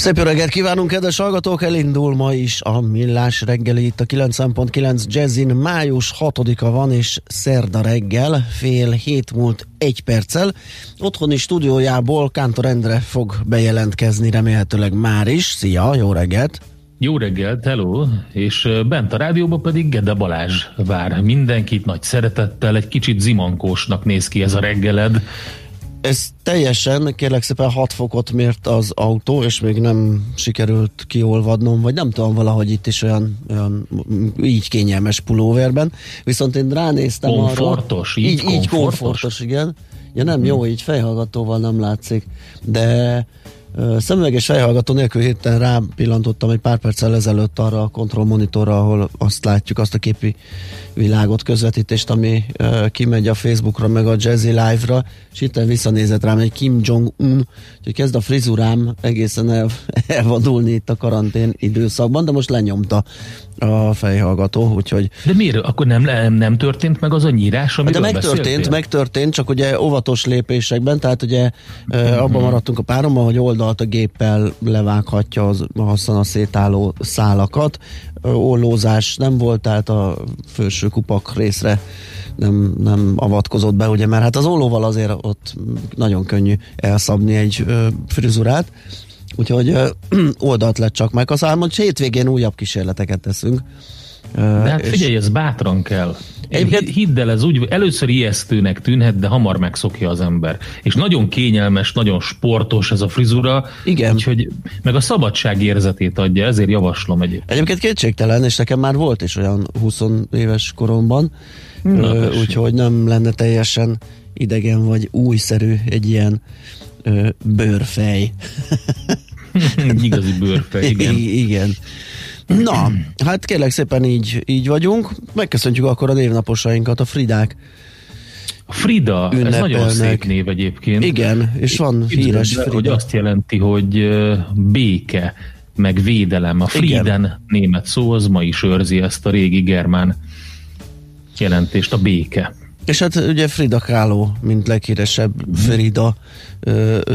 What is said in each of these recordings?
Szép jó reggelt kívánunk, kedves hallgatók! Elindul ma is a Millás reggeli itt a 9.9 Jazzin. Május 6-a van, és szerda reggel, fél hét múlt egy perccel. Otthoni stúdiójából Kántor Endre fog bejelentkezni, remélhetőleg már is. Szia, jó reggelt! Jó reggelt, hello! És bent a rádióban pedig Gede Balázs vár mindenkit nagy szeretettel, egy kicsit zimankósnak néz ki ez a reggeled. Ez teljesen, kérlek szépen 6 fokot mért az autó, és még nem sikerült kiolvadnom, vagy nem tudom, valahogy itt is olyan, olyan így kényelmes pulóverben. Viszont én ránéztem komfortos, arra. Így, így, komfortos, így komfortos, igen. Ja nem, jó, így fejhallgatóval nem látszik, de Szemüveges fejhallgató nélkül héten rápillantottam egy pár perccel ezelőtt arra a kontrollmonitorra, ahol azt látjuk, azt a képi világot, közvetítést, ami uh, kimegy a Facebookra, meg a Jazzy Live-ra, és itt visszanézett rám egy Kim Jong-un, hogy kezd a frizurám egészen el, elvadulni itt a karantén időszakban, de most lenyomta a fejhallgató, úgyhogy... De miért? Akkor nem, nem, nem történt meg az a nyírás, amiről De megtörtént, beszéltél? megtörtént, csak ugye óvatos lépésekben, tehát ugye uh-huh. abban maradtunk a páromban, hogy oldalt a géppel levághatja az használ a szétálló szálakat. Ollózás nem volt, tehát a felső kupak részre nem, nem avatkozott be, ugye, mert hát az ollóval azért ott nagyon könnyű elszabni egy frizurát, úgyhogy ö, oldalt lett csak meg. Az álmod, hétvégén újabb kísérleteket teszünk. De hát figyelj, ez bátran kell. Egyébként hidd el, ez úgy először ijesztőnek tűnhet, de hamar megszokja az ember. És nagyon kényelmes, nagyon sportos ez a frizura. Igen. Úgyhogy meg a szabadság érzetét adja, ezért javaslom egyébként. Egyébként kétségtelen, és nekem már volt is olyan 20 éves koromban, Na, úgyhogy nem lenne teljesen idegen vagy újszerű egy ilyen ö, bőrfej. Igazi bőrfej, igen. I- igen. Na, hát kérlek szépen így, így vagyunk. Megköszöntjük akkor a névnaposainkat, a Fridák. A Frida, ez Ünnepelnek. nagyon szép név egyébként. Igen, és van híres Üdvözlve, Frida. Hogy azt jelenti, hogy béke, meg védelem. A Igen. Frieden német szó, az ma is őrzi ezt a régi germán jelentést, a béke. És hát ugye Frida Kahlo, mint leghíresebb Frida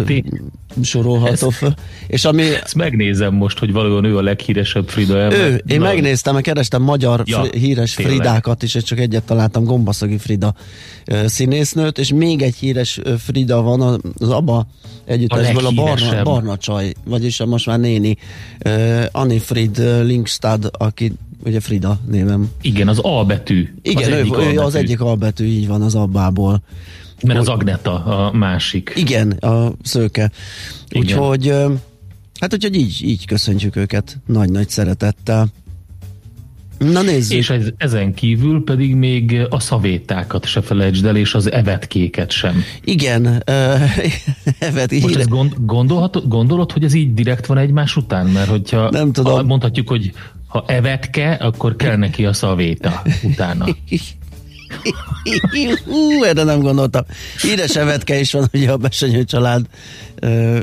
Té- sorolható föl. És ami Ezt megnézem most, hogy valóban ő a leghíresebb Frida el. ő, én Na, megnéztem, mert kerestem magyar Ja, fri, híres tényleg. Fridákat is, és csak egyet találtam, Gombaszagi Frida színésznőt, és még egy híres Frida van az, ABBA együttesből, a, barna, leghíresebb. barna csaj, vagyis a most már néni, uh, Annie Frid uh, Linkstad, aki ugye Frida névem. Igen, az A betű. Igen, az ő, egyik ő albetű. az egyik albetű, így van, az abbából. Mert az Agneta a másik. Igen, a szőke. Igen. Úgyhogy, hát úgyhogy így, így köszöntjük őket nagy-nagy szeretettel. Na nézzük. És ez, ezen kívül pedig még a szavétákat se felejtsd el, és az evetkéket sem. Igen, uh, evet, Most híre, ezt gond, gondolhat, gondolod, hogy ez így direkt van egymás után? Mert hogyha Nem tudom. Ha mondhatjuk, hogy ha evetke, akkor kell neki a szavéta utána. Hú, erre nem gondoltam. Híres evetke is van, ugye a Besenyő család ö,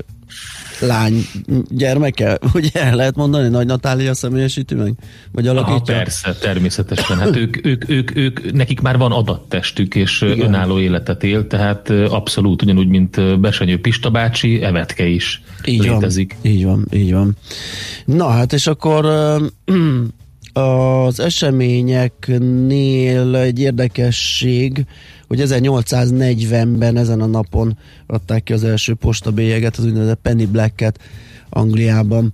lány gyermeke, ugye lehet mondani, Nagy Natália személyesíti meg? Vagy Aha, alakítja? persze, természetesen. Hát ők, ők, ők, ők, nekik már van adattestük, és Igen. Önálló életet él, tehát abszolút ugyanúgy, mint Besenyő Pista bácsi, Evetke is Így létezik. van, így van, így van. Na hát és akkor az eseményeknél egy érdekesség, hogy 1840-ben ezen a napon adták ki az első postabélyeget, az úgynevezett Penny Black-et Angliában.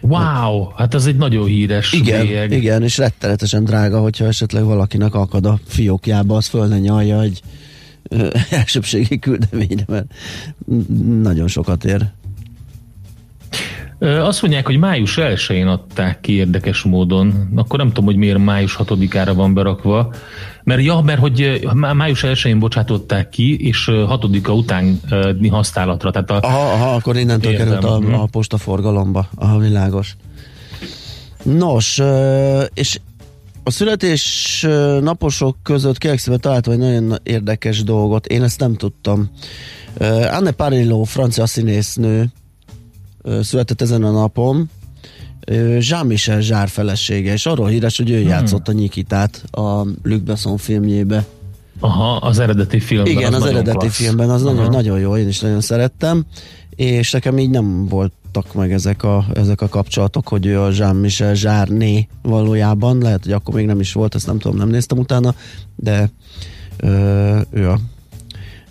Wow, hát ez egy nagyon híres igen, bélyeg. Igen, és rettenetesen drága, hogyha esetleg valakinek akad a fiókjába, az föl ne nyalja egy elsőbségi küldeményre, mert nagyon sokat ér. Azt mondják, hogy május 1-én adták ki érdekes módon. Akkor nem tudom, hogy miért május 6-ára van berakva. Mert ja, mert hogy május 1-én bocsátották ki, és 6-a után használatra. Tehát a, aha, aha, akkor innentől értem. került a, mhm. a postaforgalomba. a világos. Nos, és a születés naposok között szépen találtam egy nagyon érdekes dolgot. Én ezt nem tudtam. Anne Parillo, francia színésznő, született ezen a napon, Jean-Michel Zsár felesége, és arról híres, hogy ő hmm. játszott a Nyikitát a Luc Besson filmjébe. Aha, az eredeti filmben. Igen, az, az eredeti klassz. filmben, az nagyon, nagyon jó, én is nagyon szerettem, és nekem így nem voltak meg ezek a, ezek a kapcsolatok, hogy ő a Jean-Michel Zsárné valójában, lehet, hogy akkor még nem is volt, ezt nem tudom, nem néztem utána, de ö, ő a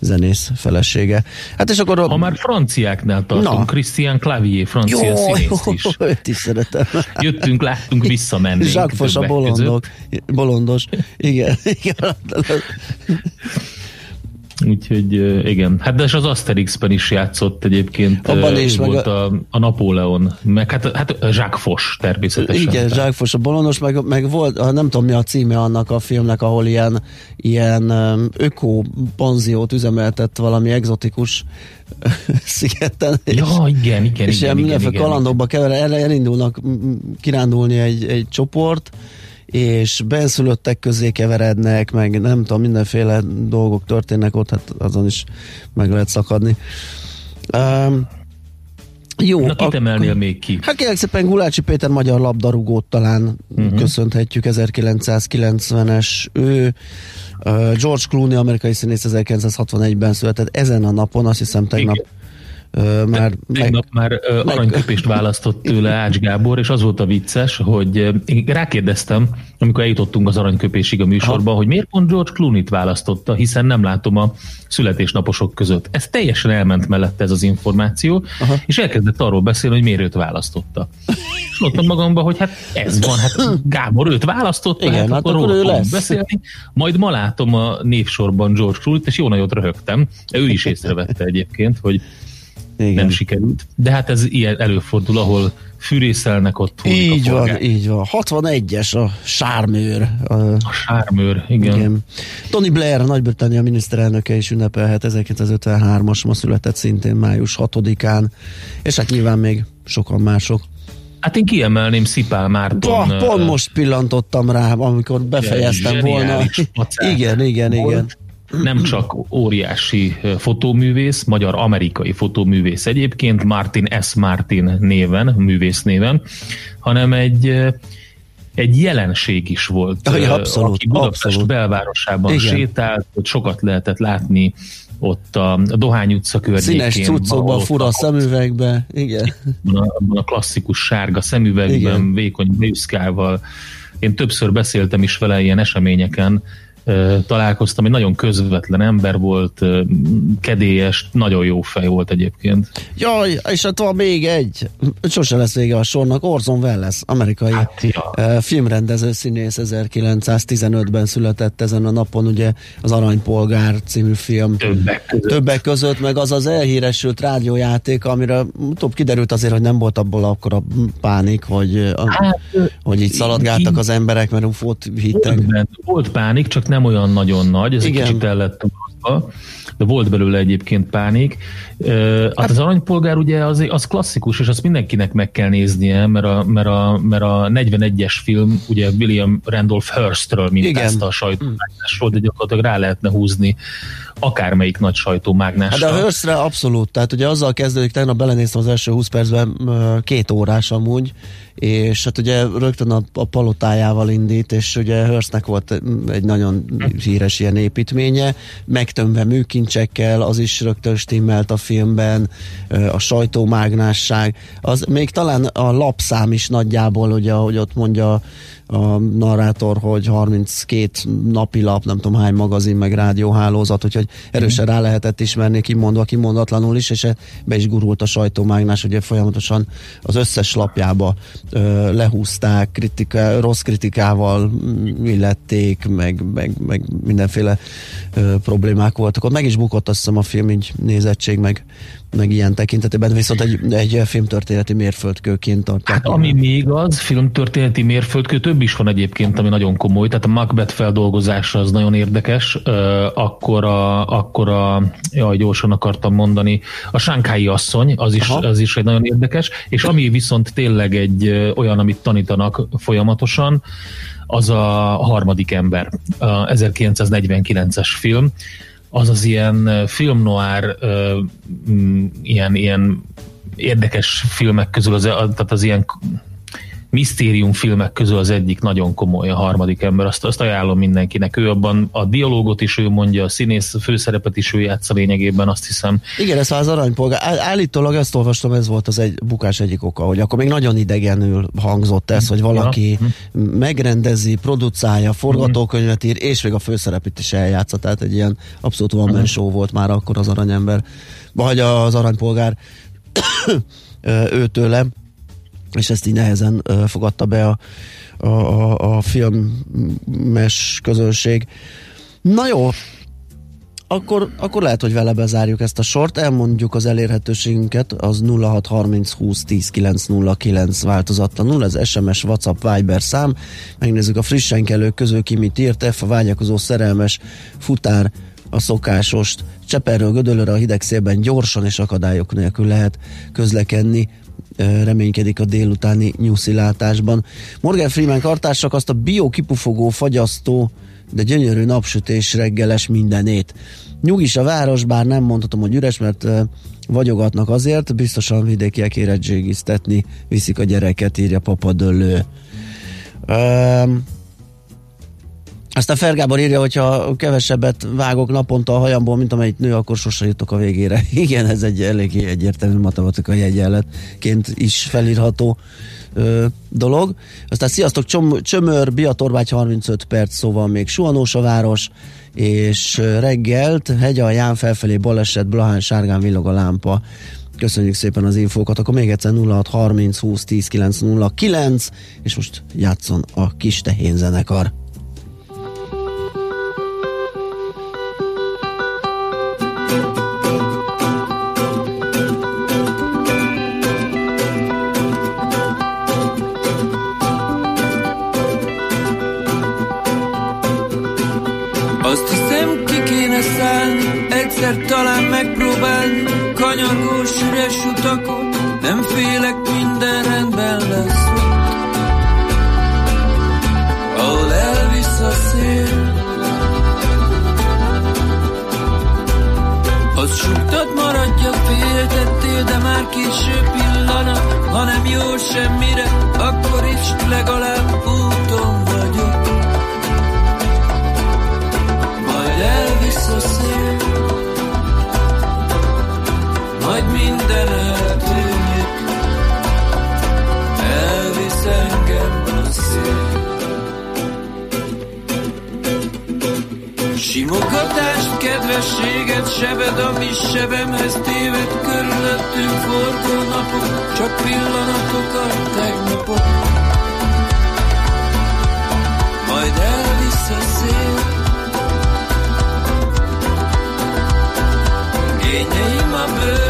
zenész felesége. Hát és akkor... Ha már franciáknál tartunk, Na. Christian Clavier, francia jó, színész jó, is. Őt is szeretem. Jöttünk, láttunk, visszamennénk. Zsákfos a bolondok. Bolondos. Igen. igen. Úgyhogy igen, hát de és az Asterix-ben is játszott egyébként. Abban is, volt a... a, a Napóleon, meg hát, hát Jacques Foss természetesen. Igen, tehát. Jacques Foss a bolondos, meg, meg volt, nem tudom mi a címe annak a filmnek, ahol ilyen, ilyen öko panziót üzemeltett valami egzotikus szigeten. Ja, igen, igen, és igen, ilyen igen, igen, kalandokba kever, elindulnak kirándulni egy, egy csoport, és benszülöttek közé keverednek, meg nem tudom, mindenféle dolgok történnek ott, hát azon is meg lehet szakadni. Um, jó. Na, kit emelnél még ki? Hát kérlek szépen Gulácsi Péter magyar labdarúgót talán uh-huh. köszönhetjük, 1990-es ő. George Clooney, amerikai színész 1961-ben született, ezen a napon, azt hiszem tegnap Igen már, Tegnap meg, már meg, aranyköpést választott tőle Ács Gábor, és az volt a vicces, hogy én rákérdeztem, amikor eljutottunk az aranyköpésig a műsorba, ha. hogy miért pont George Clooney-t választotta, hiszen nem látom a születésnaposok között. Ez teljesen elment mellette ez az információ, Aha. és elkezdett arról beszélni, hogy miért őt választotta. És mondtam magamba, hogy hát ez van, hát Gábor őt választotta, Igen, hát, hát akkor, akkor ő lesz. beszélni. Majd ma látom a névsorban George Clooney-t, és jó nagyot röhögtem. Ő is észrevette egyébként, hogy igen. nem sikerült. De hát ez ilyen előfordul, ahol fűrészelnek ott. Így van, forgát. így van. 61-es a sármőr. A, a sármőr, igen. igen. Tony Blair, Nagy-Britannia miniszterelnöke is ünnepelhet 1953-as, ma született szintén május 6-án, és hát nyilván még sokan mások. Hát én kiemelném Szipál Márton. Bah, pont most pillantottam rá, amikor befejeztem volna. igen, igen, igen nem csak óriási fotóművész, magyar-amerikai fotóművész egyébként, Martin S. Martin néven, művész néven, hanem egy egy jelenség is volt, ja, abszolút, aki Budapest abszolút. belvárosában Igen. sétált, hogy sokat lehetett látni ott a Dohány utca környékén. Színes cuccokban, fura szemüvegbe, igen. A, a klasszikus sárga szemüvegben, igen. vékony bőszkával. Én többször beszéltem is vele ilyen eseményeken, találkoztam, egy nagyon közvetlen ember volt, kedélyes, nagyon jó fej volt egyébként. Jaj, és ott van még egy, sose lesz vége a sornak, Orson Welles, amerikai hát, ja. filmrendező színész 1915-ben született ezen a napon, ugye az Aranypolgár című film. Többek között. Többek között, meg az az elhíresült rádiójáték, amire utóbb kiderült azért, hogy nem volt abból akkor a pánik, hogy, hát, hogy így szaladgáltak az emberek, mert ufót hittek. Volt, volt pánik, csak nem nem olyan nagyon nagy, ez Igen. egy kicsit el lett tudva, de volt belőle egyébként pánik. Hát, hát az aranypolgár ugye az, az klasszikus, és azt mindenkinek meg kell néznie, mert a, mert a, mert a 41-es film ugye William Randolph Hearstről mintázta a sajtóvágásról, de gyakorlatilag rá lehetne húzni akármelyik nagy sajtómágnással. Hát de a Hörszre abszolút, tehát ugye azzal kezdődik, tegnap belenéztem az első 20 percben, két órás amúgy, és hát ugye rögtön a, a palotájával indít, és ugye Hörsznek volt egy nagyon híres ilyen építménye, megtömve műkincsekkel, az is rögtön stimmelt a filmben, a sajtómágnásság, az még talán a lapszám is nagyjából, ugye, ahogy ott mondja a narrátor, hogy 32 napilap, nem tudom hány magazin, meg rádióhálózat, úgyhogy erősen rá lehetett ismerni, kimondva, kimondatlanul is, és be is gurult a sajtómágnás, ugye folyamatosan az összes lapjába lehúzták, kritika, rossz kritikával illették, meg, meg, meg mindenféle problémák voltak. Ott meg is bukott azt hiszem a film, így nézettség, meg, meg ilyen tekintetében, viszont egy, egy filmtörténeti mérföldkőként tartják. Hát, ami még az, filmtörténeti mérföldkő, több is van egyébként, ami nagyon komoly, tehát a Macbeth feldolgozása az nagyon érdekes, akkor a, akkor a jaj, gyorsan akartam mondani, a Sánkályi asszony, az is, az is egy nagyon érdekes, és ami viszont tényleg egy olyan, amit tanítanak folyamatosan, az a harmadik ember, a 1949-es film, az az ilyen film noir, ilyen, ilyen érdekes filmek közül, az, tehát az ilyen misztériumfilmek közül az egyik nagyon komoly, a harmadik ember, azt, azt ajánlom mindenkinek. Ő abban a dialógot is ő mondja, a színész főszerepet is ő játsza lényegében, azt hiszem. Igen, ez az aranypolgár. Állítólag ezt olvastam, ez volt az egy bukás egyik oka, hogy akkor még nagyon idegenül hangzott ez, hogy valaki ja. megrendezi, producálja, forgatókönyvet ír, és még a főszerepet is eljátsza, tehát egy ilyen abszolút van man show volt már akkor az aranyember, vagy az aranypolgár őtőle és ezt így nehezen uh, fogadta be a, a, a, a filmes közönség. Na jó, akkor, akkor lehet, hogy vele bezárjuk ezt a sort, elmondjuk az elérhetőségünket, az 0630 20 10 909 változatlanul, ez SMS, WhatsApp, Viber szám, megnézzük a frissen kelő közül ki mit írt, F a vágyakozó szerelmes futár, a szokásost, Cseperről Gödöllőre a hideg szélben gyorsan és akadályok nélkül lehet közlekedni, reménykedik a délutáni nyuszilátásban. Morgan Freeman kartársak azt a biokipufogó, fagyasztó, de gyönyörű napsütés reggeles mindenét. Nyugis a város, bár nem mondhatom, hogy üres, mert vagyogatnak azért, biztosan vidékiek érettségiztetni viszik a gyereket, írja papadöllő. Um, aztán Fergábor írja, hogy ha kevesebbet vágok naponta a hajamból, mint amelyik nő, akkor sose jutok a végére. Igen, ez egy eléggé egyértelmű matematikai egyenletként is felírható ö, dolog. Aztán sziasztok, Csom, Csömör, Biatorbágy 35 perc, szóval még Suhanós a város, és reggelt hegyalján felfelé baleset, Blahán sárgán villog a lámpa. Köszönjük szépen az infókat, akkor még egyszer 0630 20 10 909, és most játszon a kis tehén zenekar. Egyszer talán megpróbálni Kanyargós üres utakon. Nem félek, minden rendben lesz. Ahol elvisz a szél Az suktad maradja, féltettél, de már késő pillanat. Ha nem jó semmire, akkor is legalább úton Simogatást, kedvességet, sebed, ami sebemhez téved, körülöttünk forgó napok, csak pillanatok a tegnapok. Majd elvisz a szél, Kényeim a bőröndömben,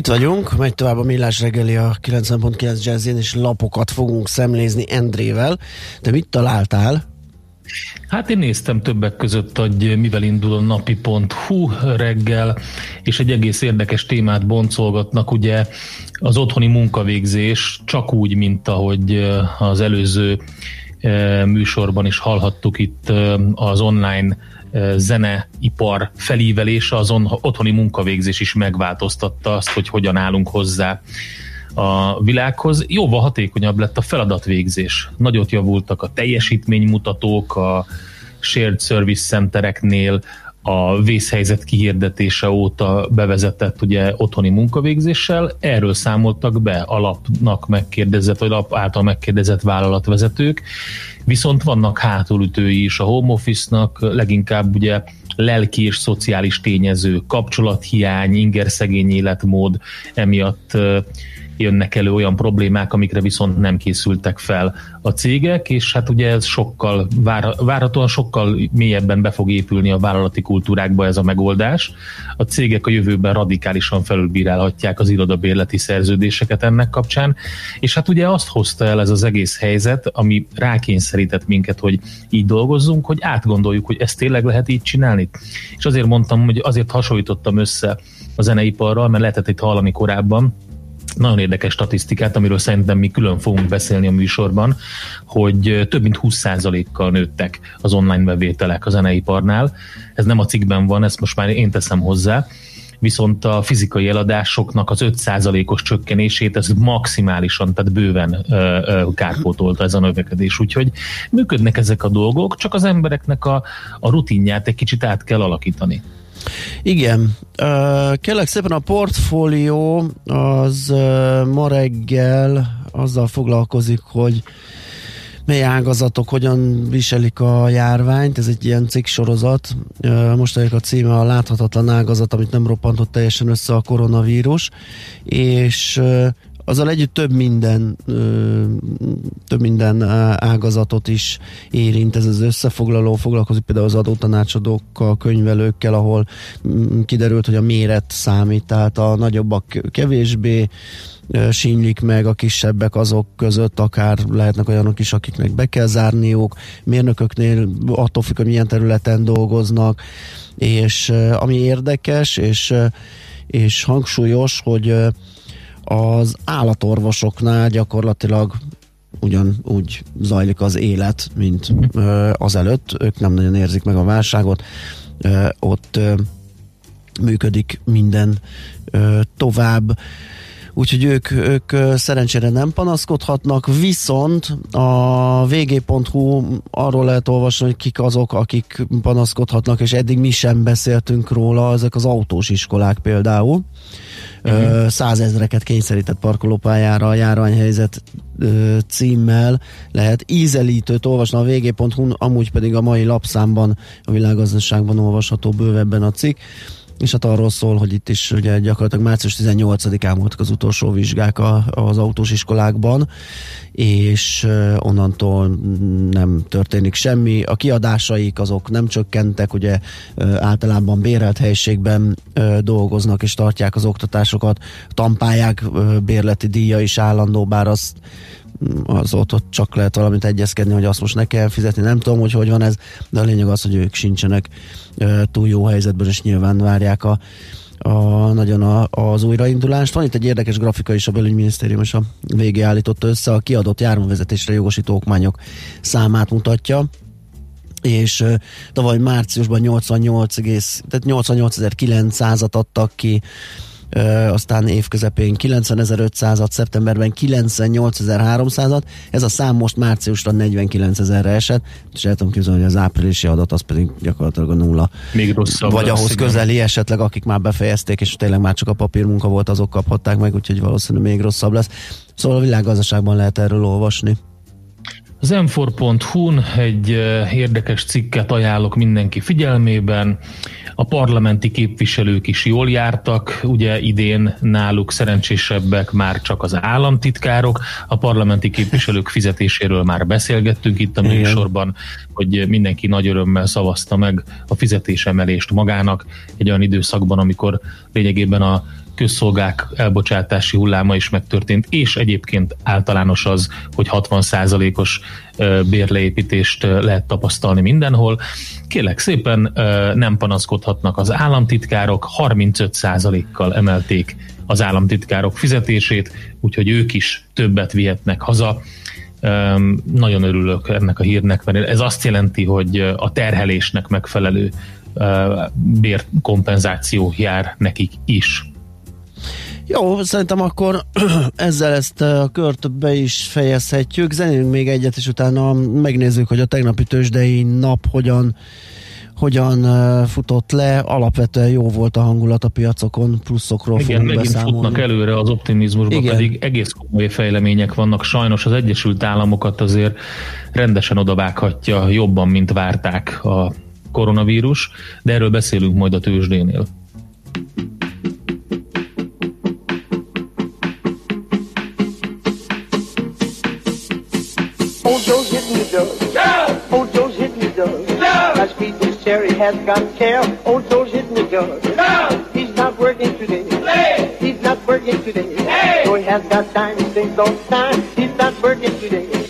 Itt vagyunk, megy tovább a Millás reggeli a 90.9 Jazzin, és lapokat fogunk szemlézni Endrével. De mit találtál? Hát én néztem többek között, hogy mivel indul a napi.hu reggel, és egy egész érdekes témát boncolgatnak, ugye az otthoni munkavégzés csak úgy, mint ahogy az előző műsorban is hallhattuk itt az online zeneipar felívelése, az otthoni munkavégzés is megváltoztatta azt, hogy hogyan állunk hozzá a világhoz. Jóval hatékonyabb lett a feladatvégzés. Nagyot javultak a teljesítménymutatók, a shared service centereknél, a vészhelyzet kihirdetése óta bevezetett ugye otthoni munkavégzéssel. Erről számoltak be alapnak megkérdezett, vagy alap által megkérdezett vállalatvezetők. Viszont vannak hátulütői is a home office-nak, leginkább ugye lelki és szociális tényező, kapcsolathiány, inger szegény életmód emiatt jönnek elő olyan problémák, amikre viszont nem készültek fel a cégek, és hát ugye ez sokkal, vár, várhatóan sokkal mélyebben be fog épülni a vállalati kultúrákba ez a megoldás. A cégek a jövőben radikálisan felülbírálhatják az irodabérleti szerződéseket ennek kapcsán, és hát ugye azt hozta el ez az egész helyzet, ami rákényszerített minket, hogy így dolgozzunk, hogy átgondoljuk, hogy ezt tényleg lehet így csinálni. És azért mondtam, hogy azért hasonlítottam össze a zeneiparral, mert lehetett itt hallani korábban, nagyon érdekes statisztikát, amiről szerintem mi külön fogunk beszélni a műsorban, hogy több mint 20%-kal nőttek az online bevételek a zeneiparnál. Ez nem a cikkben van, ezt most már én teszem hozzá, viszont a fizikai eladásoknak az 5%-os csökkenését ez maximálisan, tehát bőven kárpótolta ez a növekedés. Úgyhogy működnek ezek a dolgok, csak az embereknek a, a rutinját egy kicsit át kell alakítani. Igen. Uh, kérlek szépen a portfólió az uh, ma reggel azzal foglalkozik, hogy mely ágazatok hogyan viselik a járványt, ez egy ilyen cikk sorozat. Most a címe a láthatatlan ágazat, amit nem roppantott teljesen össze a koronavírus, és azzal együtt több minden, több minden ágazatot is érint ez az összefoglaló, foglalkozik például az adótanácsadókkal, könyvelőkkel, ahol mm, kiderült, hogy a méret számít, tehát a nagyobbak kevésbé sínylik meg, a kisebbek azok között akár lehetnek olyanok is, akiknek be kell zárniuk, mérnököknél attól függ, hogy milyen területen dolgoznak, és ami érdekes, és, és hangsúlyos, hogy az állatorvosoknál gyakorlatilag ugyanúgy zajlik az élet, mint ö, azelőtt, ők nem nagyon érzik meg a válságot, ott működik minden tovább, úgyhogy ők, ők szerencsére nem panaszkodhatnak, viszont a vg.hu arról lehet olvasni, hogy kik azok, akik panaszkodhatnak, és eddig mi sem beszéltünk róla, ezek az autós iskolák például, uh-huh. százezreket kényszerített parkolópályára a járványhelyzet címmel lehet ízelítőt olvasni a vg.hu, amúgy pedig a mai lapszámban a világgazdaságban olvasható bővebben a cikk és hát arról szól, hogy itt is ugye gyakorlatilag március 18-án voltak az utolsó vizsgák a, az autós iskolákban, és onnantól nem történik semmi. A kiadásaik azok nem csökkentek, ugye általában bérelt helyiségben dolgoznak és tartják az oktatásokat, tampálják bérleti díja is állandó, bár azt az ott, ott csak lehet valamit egyezkedni, hogy azt most ne kell fizetni, nem tudom, hogy hogy van ez, de a lényeg az, hogy ők sincsenek túl jó helyzetben, és nyilván várják a, a, nagyon a, az újraindulást. Van itt egy érdekes grafika is, a belügyminisztérium és a végé állította össze, a kiadott járművezetésre jogosító okmányok számát mutatja. És tavaly márciusban 88, tehát 88.900-at adtak ki aztán évközepén 90.500-at, szeptemberben 98.300-at, ez a szám most márciusra 49.000-re esett, és el tudom képzelni, hogy az áprilisi adat az pedig gyakorlatilag a nulla. Még rosszabb. Vagy ahhoz igen. közeli esetleg, akik már befejezték, és tényleg már csak a papírmunka volt, azok kaphatták meg, úgyhogy valószínűleg még rosszabb lesz. Szóval a világgazdaságban lehet erről olvasni. Az m egy érdekes cikket ajánlok mindenki figyelmében. A parlamenti képviselők is jól jártak, ugye idén náluk szerencsésebbek már csak az államtitkárok. A parlamenti képviselők fizetéséről már beszélgettünk itt a műsorban, hogy mindenki nagy örömmel szavazta meg a fizetésemelést magának egy olyan időszakban, amikor lényegében a közszolgák elbocsátási hulláma is megtörtént, és egyébként általános az, hogy 60%-os bérleépítést lehet tapasztalni mindenhol. Kélek szépen nem panaszkodhatnak az államtitkárok, 35%-kal emelték az államtitkárok fizetését, úgyhogy ők is többet vihetnek haza. Nagyon örülök ennek a hírnek, mert ez azt jelenti, hogy a terhelésnek megfelelő bérkompenzáció jár nekik is. Jó, szerintem akkor ezzel ezt a kört be is fejezhetjük. Zenélünk még egyet, és utána megnézzük, hogy a tegnapi tőzsdei nap hogyan hogyan futott le, alapvetően jó volt a hangulat a piacokon, pluszokról Igen, megint beszámolni. futnak előre az optimizmusban, Igen. pedig egész komoly fejlemények vannak. Sajnos az Egyesült Államokat azért rendesen odavághatja jobban, mint várták a koronavírus, de erről beszélünk majd a tőzsdénél. Joe's hitting the dug. Yeah! Oh, Old Joe's hitting the dug. Yeah! My speedless cherry has got care. Oh, Old Joe's hitting the dug. Yeah! He's not working today. Hey! He's not working today. Hey! So he has got time to think all the time. He's not working today.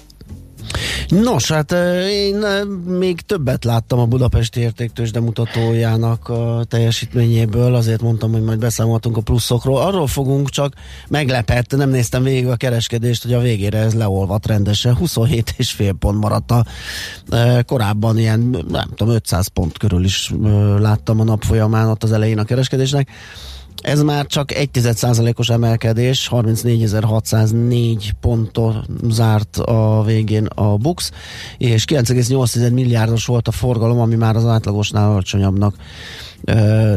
Nos, hát én még többet láttam a Budapesti értéktős mutatójának a teljesítményéből, azért mondtam, hogy majd beszámoltunk a pluszokról. Arról fogunk csak meglepett, nem néztem végig a kereskedést, hogy a végére ez leolvat rendesen. 27,5 pont maradt a korábban ilyen, nem tudom, 500 pont körül is láttam a nap folyamán ott az elején a kereskedésnek. Ez már csak egy os emelkedés, 34.604 pontot zárt a végén a Bux, és 9,8 milliárdos volt a forgalom, ami már az átlagosnál alacsonyabbnak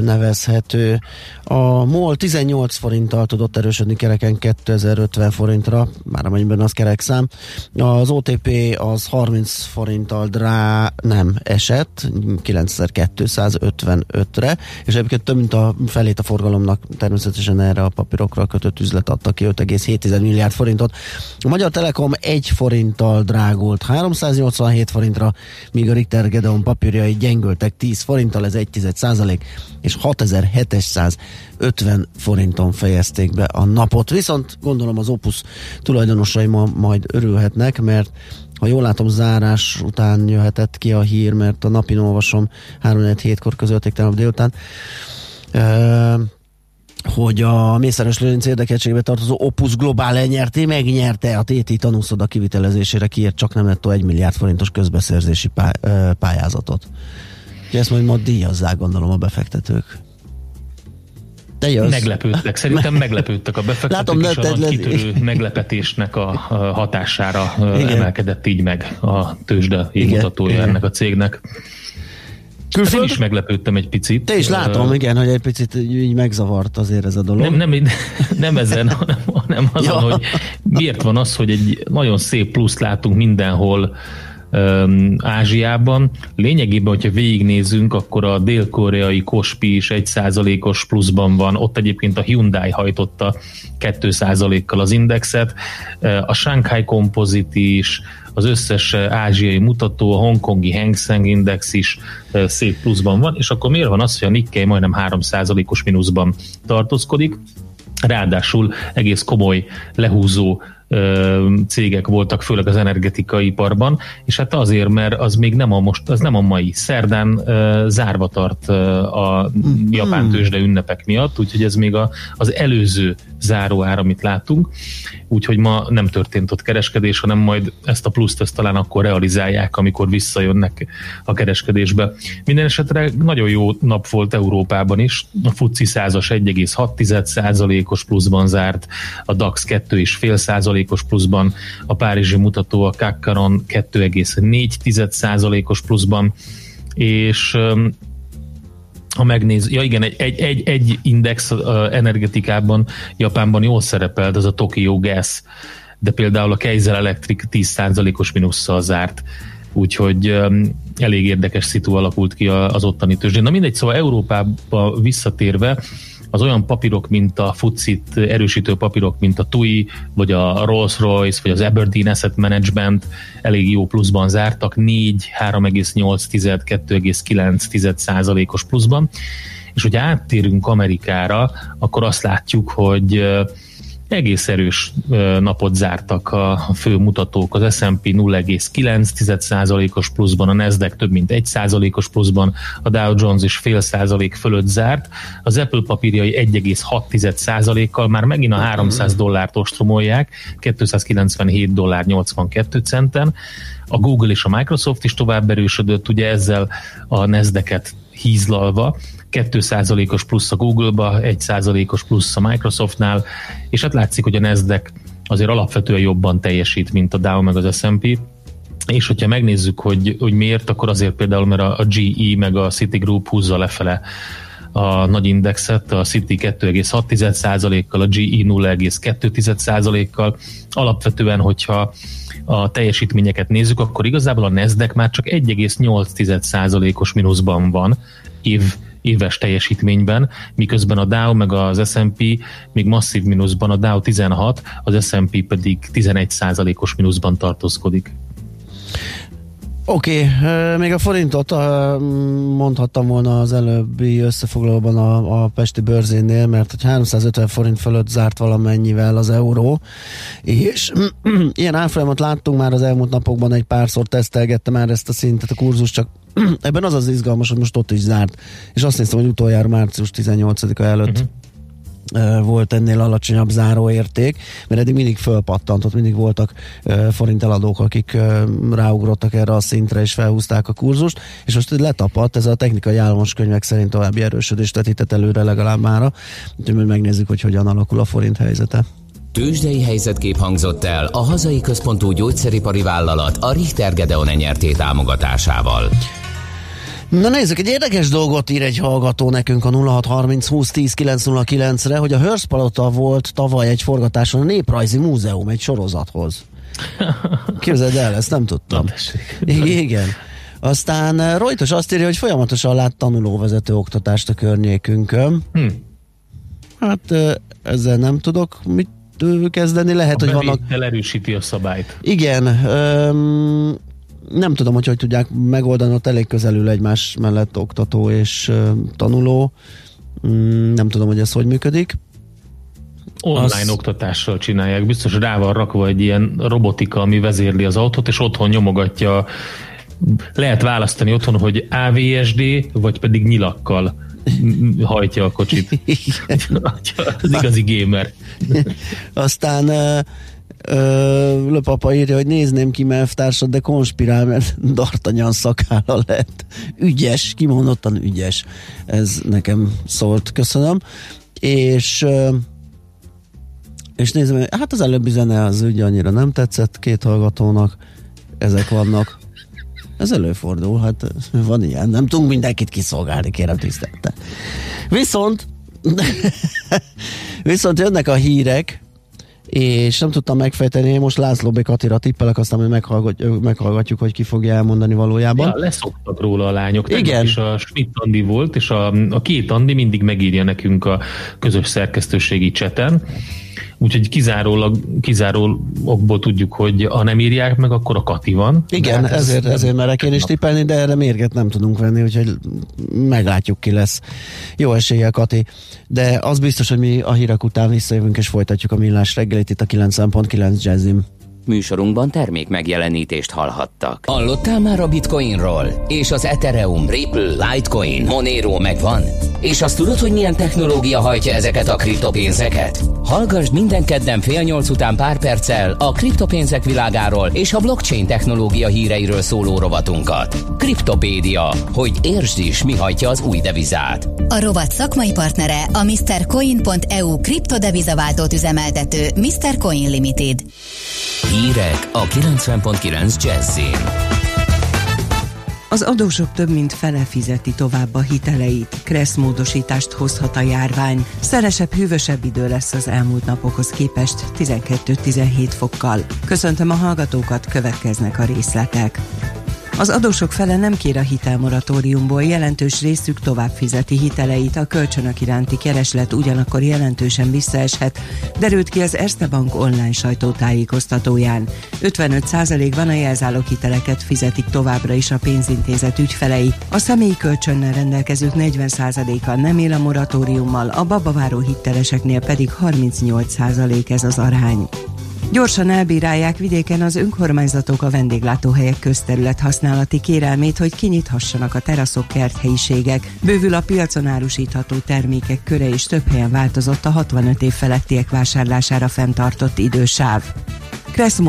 nevezhető. A MOL 18 forinttal tudott erősödni kereken 2050 forintra, már amennyiben az kerek szám. Az OTP az 30 forinttal drá nem esett, 9255-re, és egyébként több mint a felét a forgalomnak természetesen erre a papírokra kötött üzlet adta ki 5,7 milliárd forintot. A Magyar Telekom 1 forinttal drágult 387 forintra, míg a Richter Gedeon papírjai gyengültek 10 forinttal, ez 1 százalék és 6750 forinton fejezték be a napot. Viszont gondolom az Opus tulajdonosai ma majd örülhetnek, mert ha jól látom, zárás után jöhetett ki a hír, mert a napin olvasom 3-7-kor közölték tegnap délután, hogy a Mészáros Lőrinc érdekeltségbe tartozó Opus Global elnyerté, megnyerte a TT tanúszoda kivitelezésére kiért csak nem nettó 1 milliárd forintos közbeszerzési pályázatot. Úgyhogy ezt majd ma díjazzák, gondolom a befektetők. Te jössz. Meglepődtek, szerintem meglepődtek a befektetők, Látom, és a nagy kitörő meglepetésnek a hatására Igen. emelkedett így meg a tőzsde mutatója ennek a cégnek. Külföld? Én is meglepődtem egy picit. Te is látom, uh, igen, hogy egy picit így megzavart azért ez a dolog. Nem, nem, nem ezen, hanem, hanem azon, ja. hogy miért van az, hogy egy nagyon szép pluszt látunk mindenhol Ázsiában. Lényegében, hogyha végignézzünk, akkor a dél-koreai Kospi is 1%-os pluszban van, ott egyébként a Hyundai hajtotta 2%-kal az indexet, a Shanghai Composite is, az összes ázsiai mutató, a hongkongi Hang Seng Index is szép pluszban van, és akkor miért van az, hogy a Nikkei majdnem 3%-os mínuszban tartózkodik? Ráadásul egész komoly lehúzó cégek voltak, főleg az energetikai iparban, és hát azért, mert az még nem a most, az nem a mai szerdán zárva tart a japán hmm. tőzsde ünnepek miatt, úgyhogy ez még a, az előző záróár, amit látunk, úgyhogy ma nem történt ott kereskedés, hanem majd ezt a pluszt ezt talán akkor realizálják, amikor visszajönnek a kereskedésbe. Minden esetre nagyon jó nap volt Európában is, a FUCI 100-as 1,6 os pluszban zárt, a DAX 2,5 százalékos pluszban, a Párizsi mutató a Kakkaron 2,4 os pluszban, és ha megnéz, ja igen, egy, egy, egy, egy index energetikában Japánban jól szerepelt, az a Tokyo Gas, de például a Keizer Electric 10%-os minusszal zárt, úgyhogy elég érdekes szitu alakult ki az ottani tőzsdén. Na mindegy, szóval Európába visszatérve, az olyan papírok, mint a FUCIT erősítő papírok, mint a TUI, vagy a Rolls-Royce, vagy az Aberdeen Asset Management elég jó pluszban zártak, 4, 3,8, 2,9 százalékos pluszban. És hogyha áttérünk Amerikára, akkor azt látjuk, hogy egész erős napot zártak a fő mutatók, az S&P 0,9%-os pluszban, a Nasdaq több mint 1%-os pluszban, a Dow Jones is fél százalék fölött zárt, az Apple papírjai 1,6%-kal már megint a 300 dollárt ostromolják, 297 dollár 82 centen, a Google és a Microsoft is tovább erősödött, ugye ezzel a Nasdaq-et hízlalva, 2%-os plusz a Google-ba, 1%-os plusz a Microsoftnál, és hát látszik, hogy a Nasdaq azért alapvetően jobban teljesít, mint a Dow meg az S&P, és hogyha megnézzük, hogy, hogy miért, akkor azért például, mert a, a GE meg a Citigroup húzza lefele a nagy indexet, a City 2,6%-kal, a GE 0,2%-kal. Alapvetően, hogyha a teljesítményeket nézzük, akkor igazából a Nasdaq már csak 1,8%-os mínuszban van év éves teljesítményben, miközben a Dow meg az S&P még masszív mínuszban, a Dow 16, az S&P pedig 11 os mínuszban tartózkodik. Oké, okay, még a forintot mondhattam volna az előbbi összefoglalóban a, a Pesti bőrzénél, mert hogy 350 forint fölött zárt valamennyivel az euró, és ilyen árfolyamat láttunk már az elmúlt napokban, egy párszor tesztelgette már ezt a szintet, a kurzus, csak ebben az az izgalmas, hogy most ott is zárt, és azt néztem, hogy utoljára március 18-a előtt. Uh-huh volt ennél alacsonyabb záróérték, mert eddig mindig fölpattant, ott mindig voltak forint eladók, akik ráugrottak erre a szintre és felhúzták a kurzust, és most letapadt, ez a technikai könyvek szerint további erősödést vetített előre legalább mára, úgyhogy megnézzük, hogy hogyan alakul a forint helyzete. Tőzsdei helyzetkép hangzott el a hazai központú gyógyszeripari vállalat a Richter Gedeon nyerté támogatásával. Na nézzük, egy érdekes dolgot ír egy hallgató nekünk a 0630 20 10 909 re hogy a Hörspalota volt tavaly egy forgatáson a Néprajzi Múzeum egy sorozathoz. Képzeld el, ezt nem tudtam. Igen. Aztán eh, Rojtos azt írja, hogy folyamatosan lát tanulóvezető oktatást a környékünkön. Hm. Hát eh, ezzel nem tudok mit kezdeni. Lehet, a hogy vannak... erősíti a szabályt. Igen. Um, nem tudom, hogy hogy tudják megoldani, ott elég közelül egymás mellett oktató és uh, tanuló. Mm, nem tudom, hogy ez hogy működik. Online az... oktatással csinálják. Biztos rá van rakva egy ilyen robotika, ami vezérli az autót, és otthon nyomogatja. Lehet választani otthon, hogy AVSD, vagy pedig nyilakkal hajtja a kocsit. az igazi gamer. Aztán Löpapa írja, hogy nézném ki társad, de konspirál, mert Dartanyan szakála lett. Ügyes, kimondottan ügyes. Ez nekem szólt, köszönöm. És és nézem, hát az előbbi zene az ügy annyira nem tetszett két hallgatónak. Ezek vannak. Ez előfordul, hát van ilyen. Nem tudunk mindenkit kiszolgálni, kérem tisztelte. Viszont viszont jönnek a hírek, és nem tudtam megfejteni, én most László B. Katira tippelek, aztán hogy meghallgatjuk, meghallgatjuk, hogy ki fogja elmondani valójában. Ja, leszoktak róla a lányok. Tegnap Igen. is a Schmidt Andi volt, és a, a két Andi mindig megírja nekünk a közös szerkesztőségi cseten, Úgyhogy kizárólag, kizárólag tudjuk, hogy ha nem írják meg, akkor a Kati van. Igen, ezért, ezért merek én is tippelni, de erre mérget nem tudunk venni, úgyhogy meglátjuk ki lesz. Jó eséllyel, Kati. De az biztos, hogy mi a hírek után visszajövünk és folytatjuk a millás reggelit itt a 90.9 Jazzim. Műsorunkban termék megjelenítést hallhattak. Hallottál már a Bitcoinról? És az Ethereum, Ripple, Litecoin, Monero megvan? És azt tudod, hogy milyen technológia hajtja ezeket a kriptopénzeket? Hallgassd minden kedden fél nyolc után pár perccel a kriptopénzek világáról és a blockchain technológia híreiről szóló rovatunkat. Kriptopédia, hogy értsd is, mi hajtja az új devizát. A rovat szakmai partnere a MrCoin.eu kriptodevizaváltót üzemeltető Mr. Coin Limited. Hírek a 90.9 Jazzin. Az adósok több mint fele fizeti tovább a hiteleit. Kressz módosítást hozhat a járvány. Szeresebb, hűvösebb idő lesz az elmúlt napokhoz képest 12-17 fokkal. Köszöntöm a hallgatókat, következnek a részletek. Az adósok fele nem kér a hitelmoratóriumból, jelentős részük tovább fizeti hiteleit, a kölcsönök iránti kereslet ugyanakkor jelentősen visszaeshet, derült ki az Erste Bank online sajtótájékoztatóján. 55%-ban a jelzálók hiteleket fizetik továbbra is a pénzintézet ügyfelei, a személyi kölcsönnel rendelkezők 40%-a nem él a moratóriummal, a babaváró hiteleseknél pedig 38% ez az arány. Gyorsan elbírálják vidéken az önkormányzatok a vendéglátóhelyek közterület használati kérelmét, hogy kinyithassanak a teraszok, kerthelyiségek. Bővül a piacon árusítható termékek köre és több helyen változott a 65 év felettiek vásárlására fenntartott idősáv. Kressz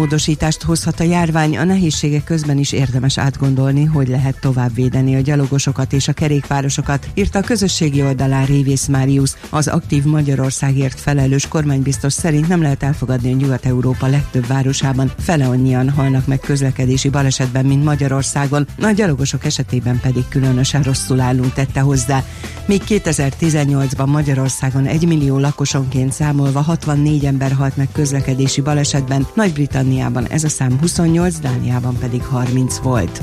hozhat a járvány, a nehézségek közben is érdemes átgondolni, hogy lehet tovább védeni a gyalogosokat és a kerékpárosokat, írta a közösségi oldalán Révész Máriusz. Az aktív Magyarországért felelős kormánybiztos szerint nem lehet elfogadni a Nyugat-Európa legtöbb városában. Fele annyian halnak meg közlekedési balesetben, mint Magyarországon, a gyalogosok esetében pedig különösen rosszul állunk, tette hozzá. Míg 2018-ban Magyarországon 1 millió lakosonként számolva 64 ember halt meg közlekedési balesetben, nagy nagy-Britanniában ez a szám 28, Dániában pedig 30 volt.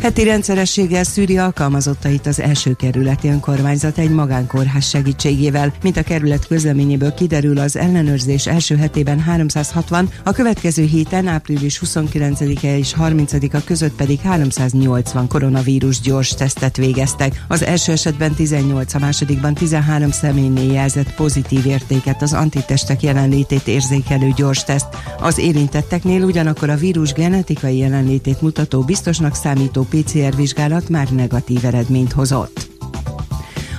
Heti rendszerességgel szűri alkalmazottait az első kerületi önkormányzat egy magánkórház segítségével. Mint a kerület közleményéből kiderül, az ellenőrzés első hetében 360, a következő héten április 29-e és 30-a között pedig 380 koronavírus gyors tesztet végeztek. Az első esetben 18, a másodikban 13 személynél jelzett pozitív értéket az antitestek jelenlétét érzékelő gyors teszt. Az érintetteknél ugyanakkor a vírus genetikai jelenlétét mutató biztosnak számító PCR vizsgálat már negatív eredményt hozott.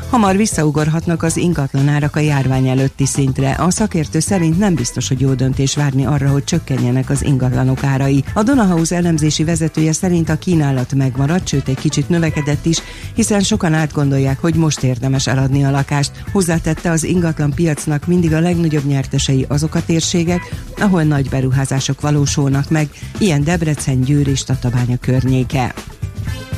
Hamar visszaugorhatnak az ingatlanárak a járvány előtti szintre. A szakértő szerint nem biztos, hogy jó döntés várni arra, hogy csökkenjenek az ingatlanok árai. A Donahouse elemzési vezetője szerint a kínálat megmaradt, sőt egy kicsit növekedett is, hiszen sokan átgondolják, hogy most érdemes eladni a lakást. Hozzátette az ingatlan piacnak mindig a legnagyobb nyertesei azok a térségek, ahol nagy beruházások valósulnak meg, ilyen Debrecen, Győr és Tatabánya környéke.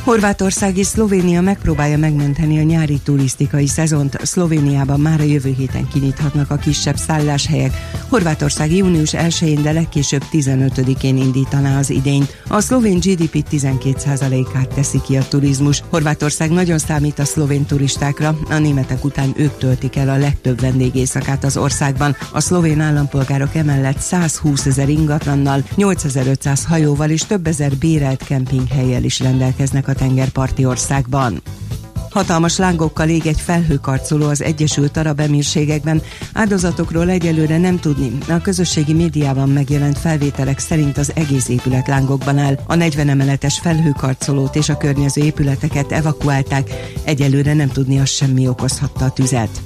Horvátország és Szlovénia megpróbálja megmenteni a nyári turisztikai szezont. Szlovéniában már a jövő héten kinyithatnak a kisebb szálláshelyek. Horvátország június 1-én, de legkésőbb 15-én indítaná az idényt. A szlovén GDP 12%-át teszi ki a turizmus. Horvátország nagyon számít a szlovén turistákra, a németek után ők töltik el a legtöbb vendégészakát az országban. A szlovén állampolgárok emellett 120 ezer ingatlannal, 8500 hajóval és több ezer bérelt kempinghelyel is rendelkeznek a tengerparti országban. Hatalmas lángokkal ég egy felhőkarcoló az Egyesült Arab Emírségekben. Áldozatokról egyelőre nem tudni. A közösségi médiában megjelent felvételek szerint az egész épület lángokban áll. A 40 emeletes felhőkarcolót és a környező épületeket evakuálták. Egyelőre nem tudni, az semmi okozhatta a tüzet.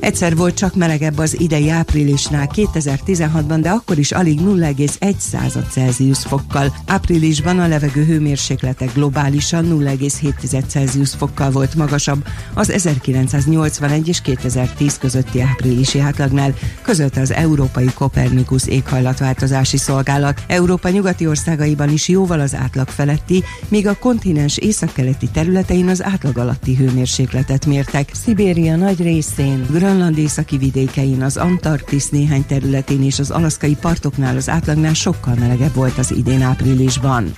Egyszer volt csak melegebb az idei áprilisnál 2016-ban, de akkor is alig 0,1 Celsius fokkal. Áprilisban a levegő hőmérséklete globálisan 0,7 Celsius fokkal volt magasabb az 1981 és 2010 közötti áprilisi átlagnál, közölte az Európai Kopernikus éghajlatváltozási szolgálat. Európa nyugati országaiban is jóval az átlag feletti, míg a kontinens északkeleti területein az átlag alatti hőmérsékletet mértek. Szibéria nagy részén, Grönland északi vidékein, az Antarktisz néhány területén és az alaszkai partoknál az átlagnál sokkal melegebb volt az idén áprilisban.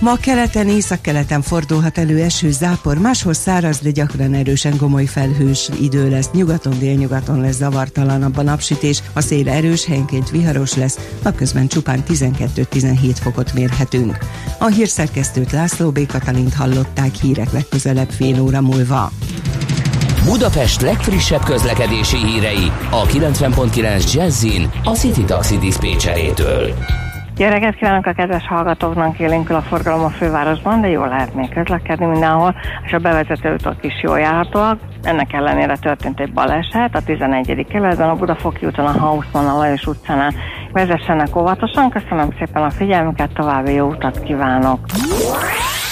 Ma keleten, északkeleten fordulhat elő eső, zápor, máshol száraz, de gyakran erősen gomoly felhős idő lesz. Nyugaton, délnyugaton lesz zavartalanabb a napsütés, a szél erős, helyenként viharos lesz, napközben csupán 12-17 fokot mérhetünk. A hírszerkesztőt László B. Katalint hallották hírek legközelebb fél óra múlva. Budapest legfrissebb közlekedési hírei a 90.9 Jazzin a City Taxi Dispécsejétől. Jó reggelt kívánok a kedves hallgatóknak, élénkül a forgalom a fővárosban, de jól lehet még közlekedni mindenhol, és a bevezető utak is jól járhatóak. Ennek ellenére történt egy baleset a 11. kerületben, a Budafoki úton, a Hauszon, a Lajos utcánál. Vezessenek óvatosan, köszönöm szépen a figyelmüket, további jó utat kívánok!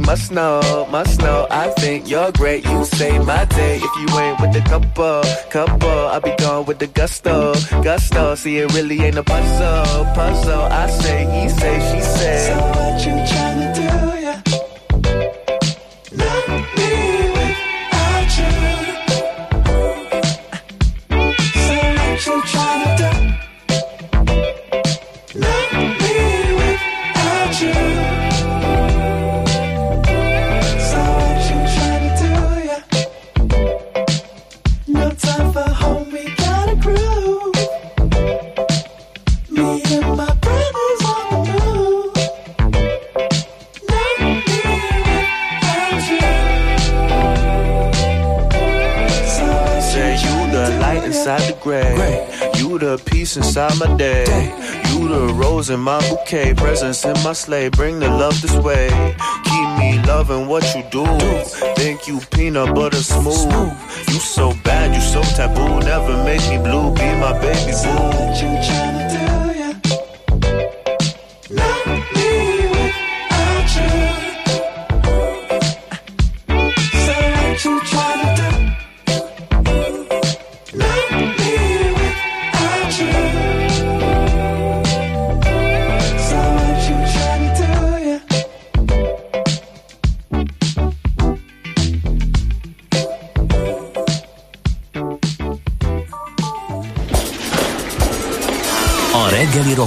Must know, must know. I think you're great. You save my day if you ain't with the couple, couple. I'll be gone with the gusto, gusto. See, it really ain't a puzzle, puzzle. I say, he say, she say. So what you tryna peace inside my day. You the rose in my bouquet. Presence in my sleigh. Bring the love this way. Keep me loving what you do. Think you peanut butter smooth. You so bad, you so taboo. Never make me blue. Be my baby boo.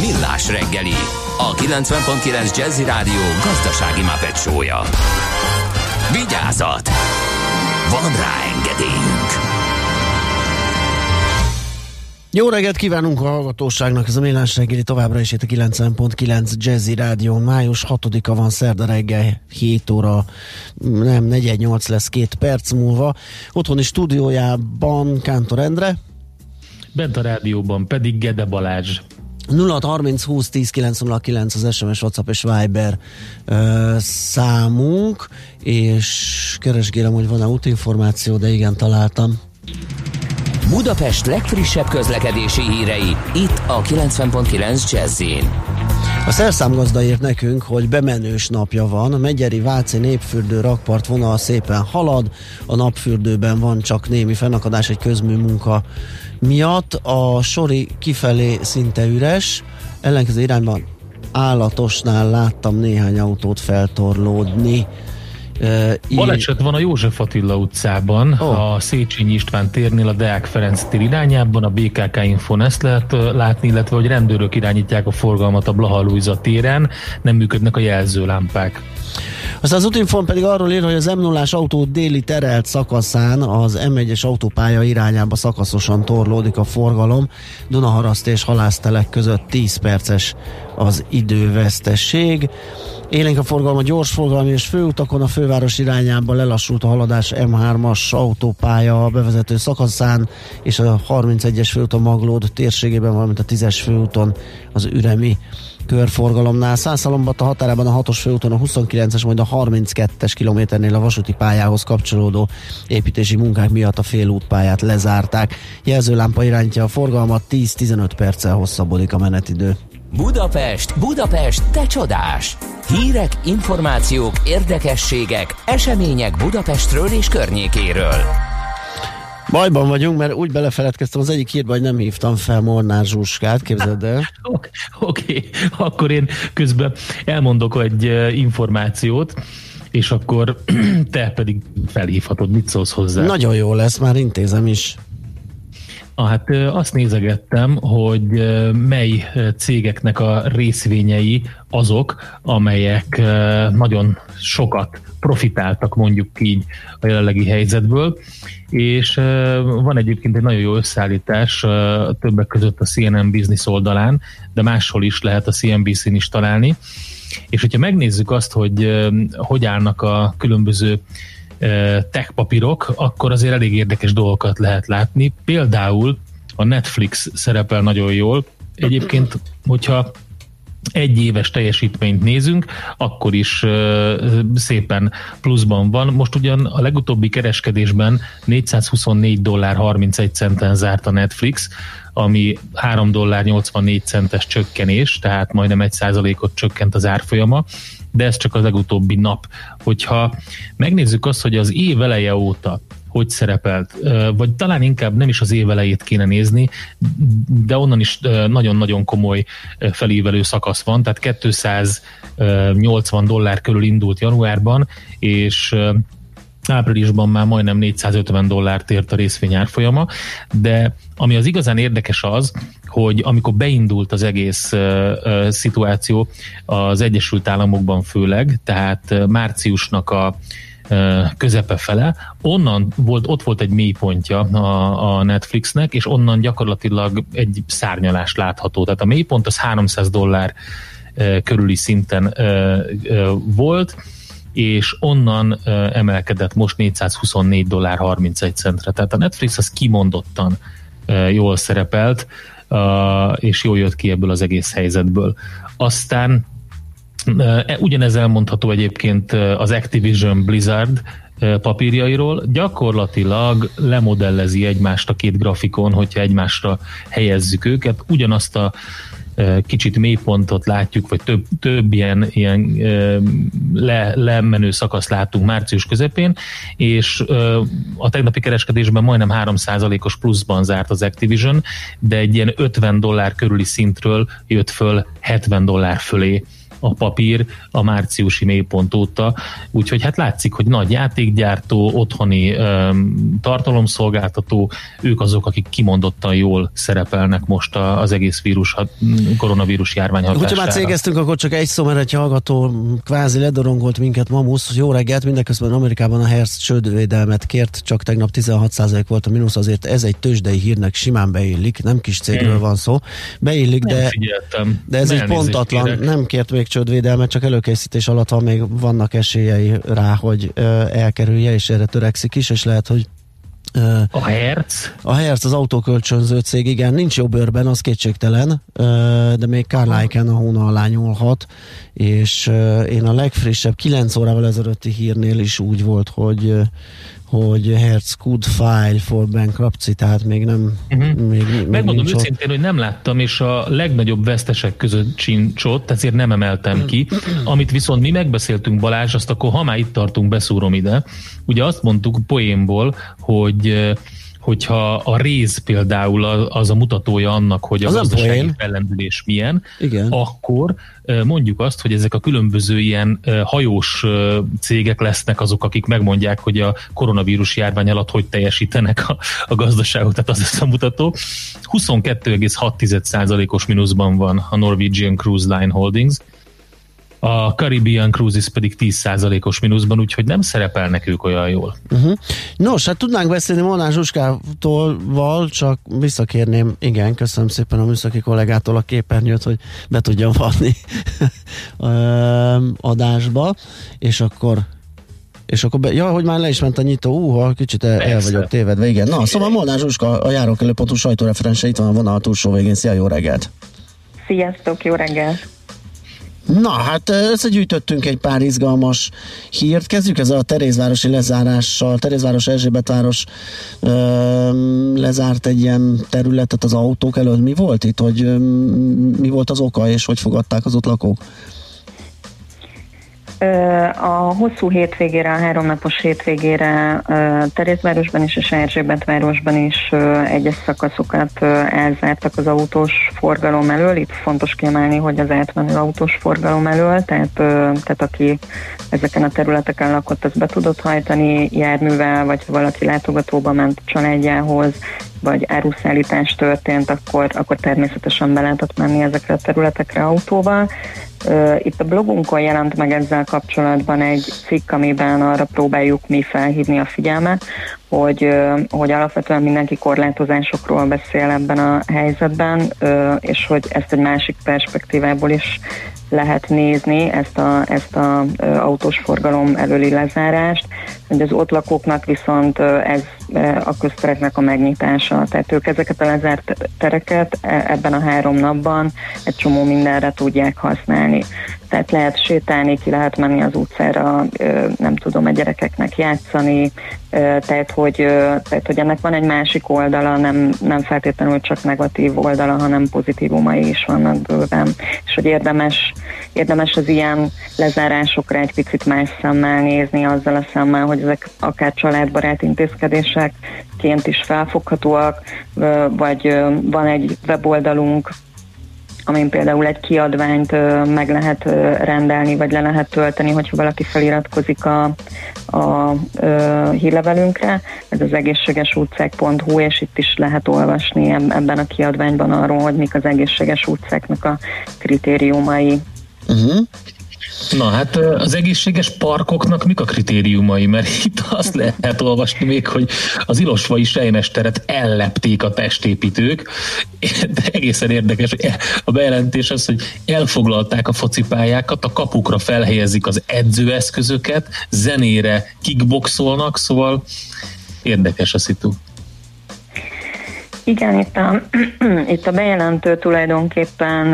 Millás reggeli, a 90.9 Jazzy Rádió gazdasági mapetsója. Vigyázat! Van rá engedélyünk! Jó reggelt kívánunk a hallgatóságnak, ez a Millás reggeli továbbra is itt a 90.9 Jazzy Rádió. Május 6-a van szerda reggel, 7 óra, nem, 48 lesz két perc múlva. Otthoni stúdiójában Kántor Endre. Bent a rádióban pedig Gede Balázs. 0630 20 10 909 az SMS, WhatsApp és Viber uh, számunk, és keresgélem, hogy van-e útinformáció, de igen, találtam. Budapest legfrissebb közlekedési hírei, itt a 90.9 jazz a szerszámgazda írt nekünk, hogy bemenős napja van, a Megyeri Váci népfürdő rakpart vonal szépen halad, a napfürdőben van csak némi fennakadás egy közmű munka miatt, a sori kifelé szinte üres, ellenkező irányban állatosnál láttam néhány autót feltorlódni. Baleset van a József Attila utcában, oh. a Széchenyi István térnél a Deák Ferenc tér irányában, a BKK Infon ezt lehet látni, illetve hogy rendőrök irányítják a forgalmat a Blaha Luisa téren, nem működnek a jelzőlámpák. Aztán az útinfon pedig arról ír, hogy az m 0 autó déli terelt szakaszán az M1-es autópálya irányába szakaszosan torlódik a forgalom. Dunaharaszt és halásztelek között 10 perces az idővesztesség. Élénk a forgalom a gyors forgalmi és főutakon a főváros irányába lelassult a haladás M3-as autópálya a bevezető szakaszán és a 31-es főúton Maglód térségében, valamint a 10-es főúton az üremi körforgalomnál. Szászalombata határában a 6-os főúton a 29-es, majd a 32-es kilométernél a vasúti pályához kapcsolódó építési munkák miatt a félútpályát lezárták. Jelzőlámpa irányítja a forgalmat, 10-15 perccel hosszabbodik a menetidő. Budapest, Budapest, te csodás! Hírek, információk, érdekességek, események Budapestről és környékéről. Bajban vagyunk, mert úgy belefeledkeztem az egyik hírban, hogy nem hívtam fel Molnár Zsuskát, képzeld el. Oké, okay, akkor én közben elmondok egy információt, és akkor te pedig felhívhatod, mit szólsz hozzá. Nagyon jó lesz, már intézem is. Ah, hát azt nézegettem, hogy mely cégeknek a részvényei azok, amelyek nagyon sokat profitáltak mondjuk így a jelenlegi helyzetből, és van egyébként egy nagyon jó összeállítás többek között a CNN Business oldalán, de máshol is lehet a CNBC-n is találni, és hogyha megnézzük azt, hogy hogy állnak a különböző tech papírok, akkor azért elég érdekes dolgokat lehet látni. Például a Netflix szerepel nagyon jól. Egyébként, hogyha egy éves teljesítményt nézünk, akkor is uh, szépen pluszban van. Most ugyan a legutóbbi kereskedésben 424 dollár 31 centen zárt a Netflix, ami 3 dollár 84 centes csökkenés, tehát majdnem egy százalékot csökkent az árfolyama, de ez csak az legutóbbi nap. Hogyha megnézzük azt, hogy az év eleje óta hogy szerepelt, vagy talán inkább nem is az év elejét kéne nézni, de onnan is nagyon-nagyon komoly felívelő szakasz van, tehát 280 dollár körül indult januárban, és áprilisban már majdnem 450 dollárt ért a részvény árfolyama, de ami az igazán érdekes az, hogy amikor beindult az egész uh, uh, szituáció az Egyesült Államokban főleg, tehát márciusnak a közepe fele, onnan volt, ott volt egy mélypontja a, a Netflixnek, és onnan gyakorlatilag egy szárnyalást látható. Tehát a mélypont az 300 dollár körüli szinten volt, és onnan emelkedett most 424 dollár 31 centre. Tehát a Netflix az kimondottan jól szerepelt, és jól jött ki ebből az egész helyzetből. Aztán e, ugyanez elmondható egyébként az Activision Blizzard papírjairól, gyakorlatilag lemodellezi egymást a két grafikon, hogyha egymásra helyezzük őket, ugyanazt a kicsit mélypontot látjuk, vagy több, több ilyen, ilyen le, lemenő szakaszt látunk március közepén, és a tegnapi kereskedésben majdnem 3%-os pluszban zárt az Activision, de egy ilyen 50 dollár körüli szintről jött föl 70 dollár fölé a papír a márciusi mélypont óta, úgyhogy hát látszik, hogy nagy játékgyártó, otthoni um, tartalomszolgáltató, ők azok, akik kimondottan jól szerepelnek most a, az egész vírus, koronavírus járvány hatására. Hogyha már cégeztünk, akkor csak egy szó, mert egy hallgató kvázi ledorongolt minket mamusz. Jó reggelt, mindeközben Amerikában a Hertz csődvédelmet kért, csak tegnap 16% volt a mínusz, azért ez egy tőzsdei hírnek simán beillik, nem kis cégről hmm. van szó. Beillik, de, de ez egy pontatlan, kérek. nem kért még csődvédelmet, csak előkészítés alatt van, még vannak esélyei rá, hogy elkerülje, és erre törekszik is, és lehet, hogy a Hertz? A Hertz az autókölcsönző cég, igen, nincs jobb őrben, az kétségtelen, de még Carl a hóna alá nyúlhat, és én a legfrissebb 9 órával ezelőtti hírnél is úgy volt, hogy hogy Hertz could file for bankruptcy, tehát még nem... Uh-huh. Még, még Megmondom őszintén, ott. hogy nem láttam, és a legnagyobb vesztesek között sincs ott, ezért nem emeltem ki. Amit viszont mi megbeszéltünk Balázs, azt akkor ha már itt tartunk, beszúrom ide. Ugye azt mondtuk poénból, hogy hogyha a réz például az a mutatója annak, hogy a az gazdasági fellendülés milyen, Igen. akkor mondjuk azt, hogy ezek a különböző ilyen hajós cégek lesznek azok, akik megmondják, hogy a koronavírus járvány alatt hogy teljesítenek a, a gazdaságot, tehát az lesz a mutató. 22,6%-os mínuszban van a Norwegian Cruise Line Holdings, a Caribbean Cruises pedig 10%-os mínuszban, úgyhogy nem szerepelnek ők olyan jól. Uh-huh. Nos, hát tudnánk beszélni Molnár Zsuskától, csak visszakérném, igen, köszönöm szépen a műszaki kollégától a képernyőt, hogy be tudjam vanni adásba, és akkor és akkor, be, ja, hogy már le is ment a nyitó, úha, kicsit el, el vagyok tévedve, igen. Na, szóval Molnár Zsuska, a járókelőpontú sajtóreferense itt van a vonal túlsó végén. Szia, jó reggelt! Sziasztok, jó reggelt! Na, hát összegyűjtöttünk egy pár izgalmas hírt. Kezdjük ezzel a Terézvárosi lezárással. Terézváros Erzsébetváros ö, lezárt egy ilyen területet az autók előtt. Mi volt itt, hogy ö, mi volt az oka, és hogy fogadták az ott lakók? A hosszú hétvégére, a háromnapos hétvégére Terézvárosban és Erzsébetvárosban is egyes szakaszokat elzártak az autós forgalom elől. Itt fontos kiemelni, hogy az átmenő autós forgalom elől, tehát, tehát aki ezeken a területeken lakott, az be tudott hajtani járművel, vagy ha valaki látogatóba ment a családjához, vagy áruszállítás történt, akkor, akkor természetesen be lehetett menni ezekre a területekre autóval. Itt a blogunkon jelent meg ezzel kapcsolatban egy cikk, amiben arra próbáljuk mi felhívni a figyelmet, hogy, hogy alapvetően mindenki korlátozásokról beszél ebben a helyzetben, és hogy ezt egy másik perspektívából is lehet nézni ezt a, ezt a autós forgalom előli lezárást, hogy az ott lakóknak viszont ez a köztereknek a megnyitása. Tehát ők ezeket a lezárt tereket e, ebben a három napban egy csomó mindenre tudják használni. Tehát lehet sétálni, ki lehet menni az utcára, nem tudom, a gyerekeknek játszani, tehát hogy, tehát, hogy ennek van egy másik oldala, nem, nem feltétlenül csak negatív oldala, hanem pozitívumai is vannak bőven. És hogy érdemes, érdemes az ilyen lezárásokra egy picit más szemmel nézni, azzal a szemmel, hogy ezek akár családbarát intézkedésekként is felfoghatóak, vagy van egy weboldalunk, amin például egy kiadványt meg lehet rendelni, vagy le lehet tölteni, hogyha valaki feliratkozik a, a, a hírlevelünkre. Ez az egészségesutcák.hu, és itt is lehet olvasni ebben a kiadványban arról, hogy mik az egészséges utcáknak a kritériumai. Uh-huh. Na hát az egészséges parkoknak mik a kritériumai? Mert itt azt lehet olvasni még, hogy az Ilosvai Sejmesteret ellepték a testépítők, de egészen érdekes, hogy a bejelentés az, hogy elfoglalták a focipályákat, a kapukra felhelyezik az edzőeszközöket, zenére kickboxolnak, szóval érdekes a szitu. Igen, itt a, itt a bejelentő tulajdonképpen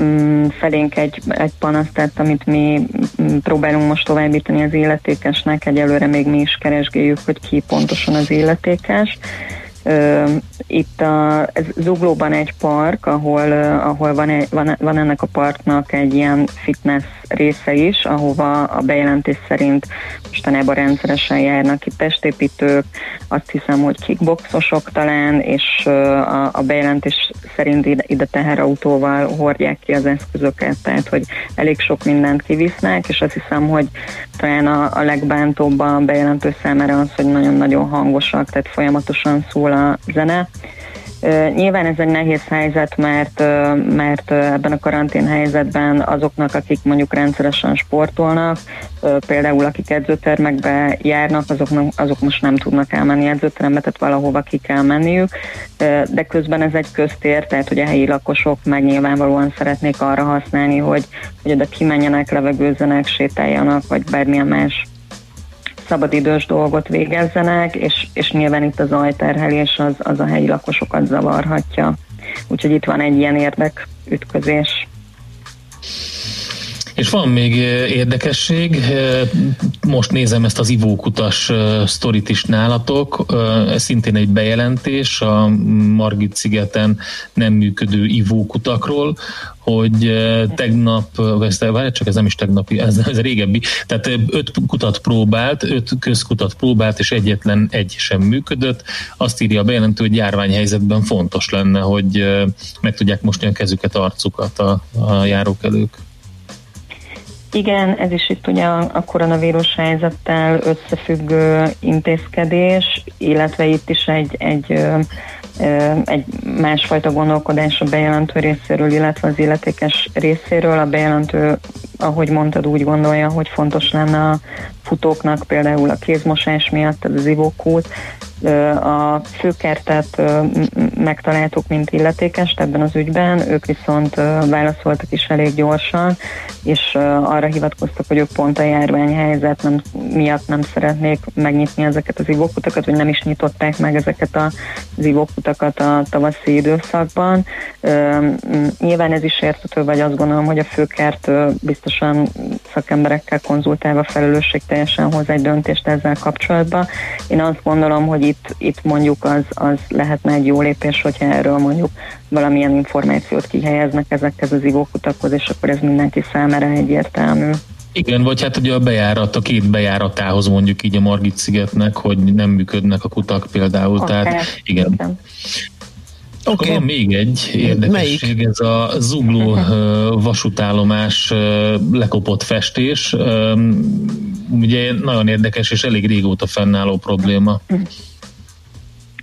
mm, felénk egy, egy panaszt tett, amit mi mm, próbálunk most továbbítani az illetékesnek, egyelőre még mi is keresgéljük, hogy ki pontosan az illetékes. Itt a, ez Zuglóban egy park, ahol, ahol van, van, van ennek a parknak egy ilyen fitness része is, ahova a bejelentés szerint mostanában rendszeresen járnak itt testépítők, azt hiszem, hogy kickboxosok talán, és a, a bejelentés szerint ide, ide teherautóval hordják ki az eszközöket, tehát hogy elég sok mindent kivisznek, és azt hiszem, hogy talán a, a legbántóbb a bejelentő számára az, hogy nagyon-nagyon hangosak, tehát folyamatosan szól a zene. Nyilván ez egy nehéz helyzet, mert, mert ebben a karantén helyzetben azoknak, akik mondjuk rendszeresen sportolnak, például akik edzőtermekbe járnak, azok, azok most nem tudnak elmenni edzőterembe, tehát valahova ki kell menniük, de közben ez egy köztér, tehát hogy a helyi lakosok meg nyilvánvalóan szeretnék arra használni, hogy, hogy oda kimenjenek, levegőzzenek, sétáljanak, vagy bármilyen más szabadidős dolgot végezzenek, és, és nyilván itt az ajterhelés az, az a helyi lakosokat zavarhatja. Úgyhogy itt van egy ilyen érdekütközés. És van még érdekesség, most nézem ezt az ivókutas sztorit is nálatok, ez szintén egy bejelentés a Margit szigeten nem működő ivókutakról, hogy tegnap, várj, csak ez nem is tegnapi, ez, ez régebbi, tehát öt kutat próbált, öt közkutat próbált, és egyetlen egy sem működött. Azt írja a bejelentő, hogy járványhelyzetben fontos lenne, hogy meg tudják mosni a kezüket, arcukat a, a járókelők. Igen, ez is itt ugye a koronavírus helyzettel összefüggő intézkedés, illetve itt is egy, egy, egy másfajta gondolkodás a bejelentő részéről, illetve az illetékes részéről. A bejelentő, ahogy mondtad, úgy gondolja, hogy fontos lenne a futóknak például a kézmosás miatt, az ivókút, a főkertet megtaláltuk, mint illetékes ebben az ügyben, ők viszont válaszoltak is elég gyorsan, és arra hivatkoztak, hogy ők pont a járványhelyzet nem, miatt nem szeretnék megnyitni ezeket az ivókutakat, vagy nem is nyitották meg ezeket az ivókutakat a tavaszi időszakban. Nyilván ez is értető, vagy azt gondolom, hogy a főkert biztosan szakemberekkel konzultálva felelősség teljesen hoz egy döntést ezzel kapcsolatban. Én azt gondolom, hogy itt, itt mondjuk az, az lehetne egy jó lépés, hogyha erről mondjuk valamilyen információt kihelyeznek ezekhez az ivókutakhoz, és akkor ez mindenki számára egyértelmű. Igen, vagy hát ugye a bejárat, a két bejáratához mondjuk így a Margit szigetnek, hogy nem működnek a kutak például, okay. tehát igen. igen. Akkor okay. van még egy érdekesség, Melyik? ez a zugló vasútállomás lekopott festés. Ugye nagyon érdekes és elég régóta fennálló probléma.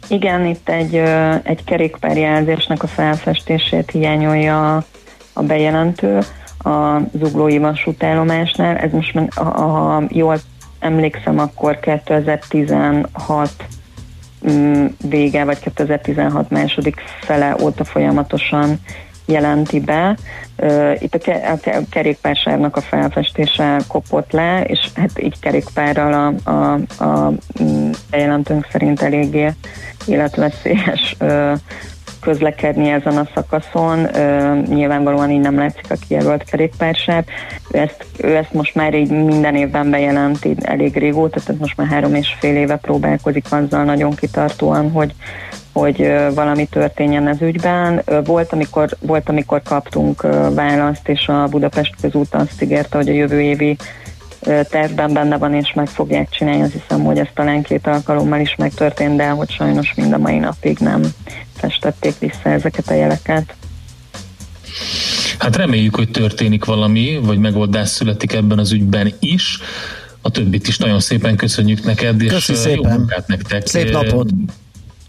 Igen, itt egy, egy kerékpárjelzésnek a felfestését hiányolja a bejelentő a zuglói vasútállomásnál. Ez most, ha jól emlékszem, akkor 2016 mm, vége, vagy 2016 második fele óta folyamatosan jelenti be. Itt a kerékpársávnak a felfestése kopott le, és hát így kerékpárral a, a, a mm, bejelentőnk szerint eléggé életveszélyes közlekedni ezen a szakaszon. Nyilvánvalóan így nem látszik a kijelölt kerékpársáv. Ő ezt, ő ezt most már így minden évben bejelenti elég régóta, tehát most már három és fél éve próbálkozik azzal nagyon kitartóan, hogy, hogy valami történjen az ügyben. Volt amikor, volt, amikor kaptunk választ, és a Budapest közút azt ígérte, hogy a jövő évi tervben benne van, és meg fogják csinálni. Azt hiszem, hogy ez talán két alkalommal is megtörtént, de hogy sajnos mind a mai napig nem festették vissza ezeket a jeleket. Hát reméljük, hogy történik valami, vagy megoldás születik ebben az ügyben is. A többit is nagyon szépen köszönjük neked, és Köszi jó szépen. munkát nektek. Szép napot.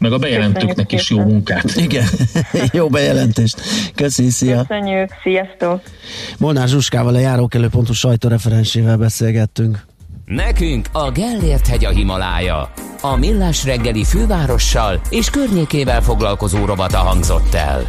Meg a bejelentőknek is jó munkát. Igen, jó bejelentést. Köszi, szia. Köszönjük, sziasztok! Molnár Zsuskával, a járókelőpontú sajtóreferensével beszélgettünk. Nekünk a Gellért hegy a Himalája. A Millás reggeli fővárossal és környékével foglalkozó robata hangzott el.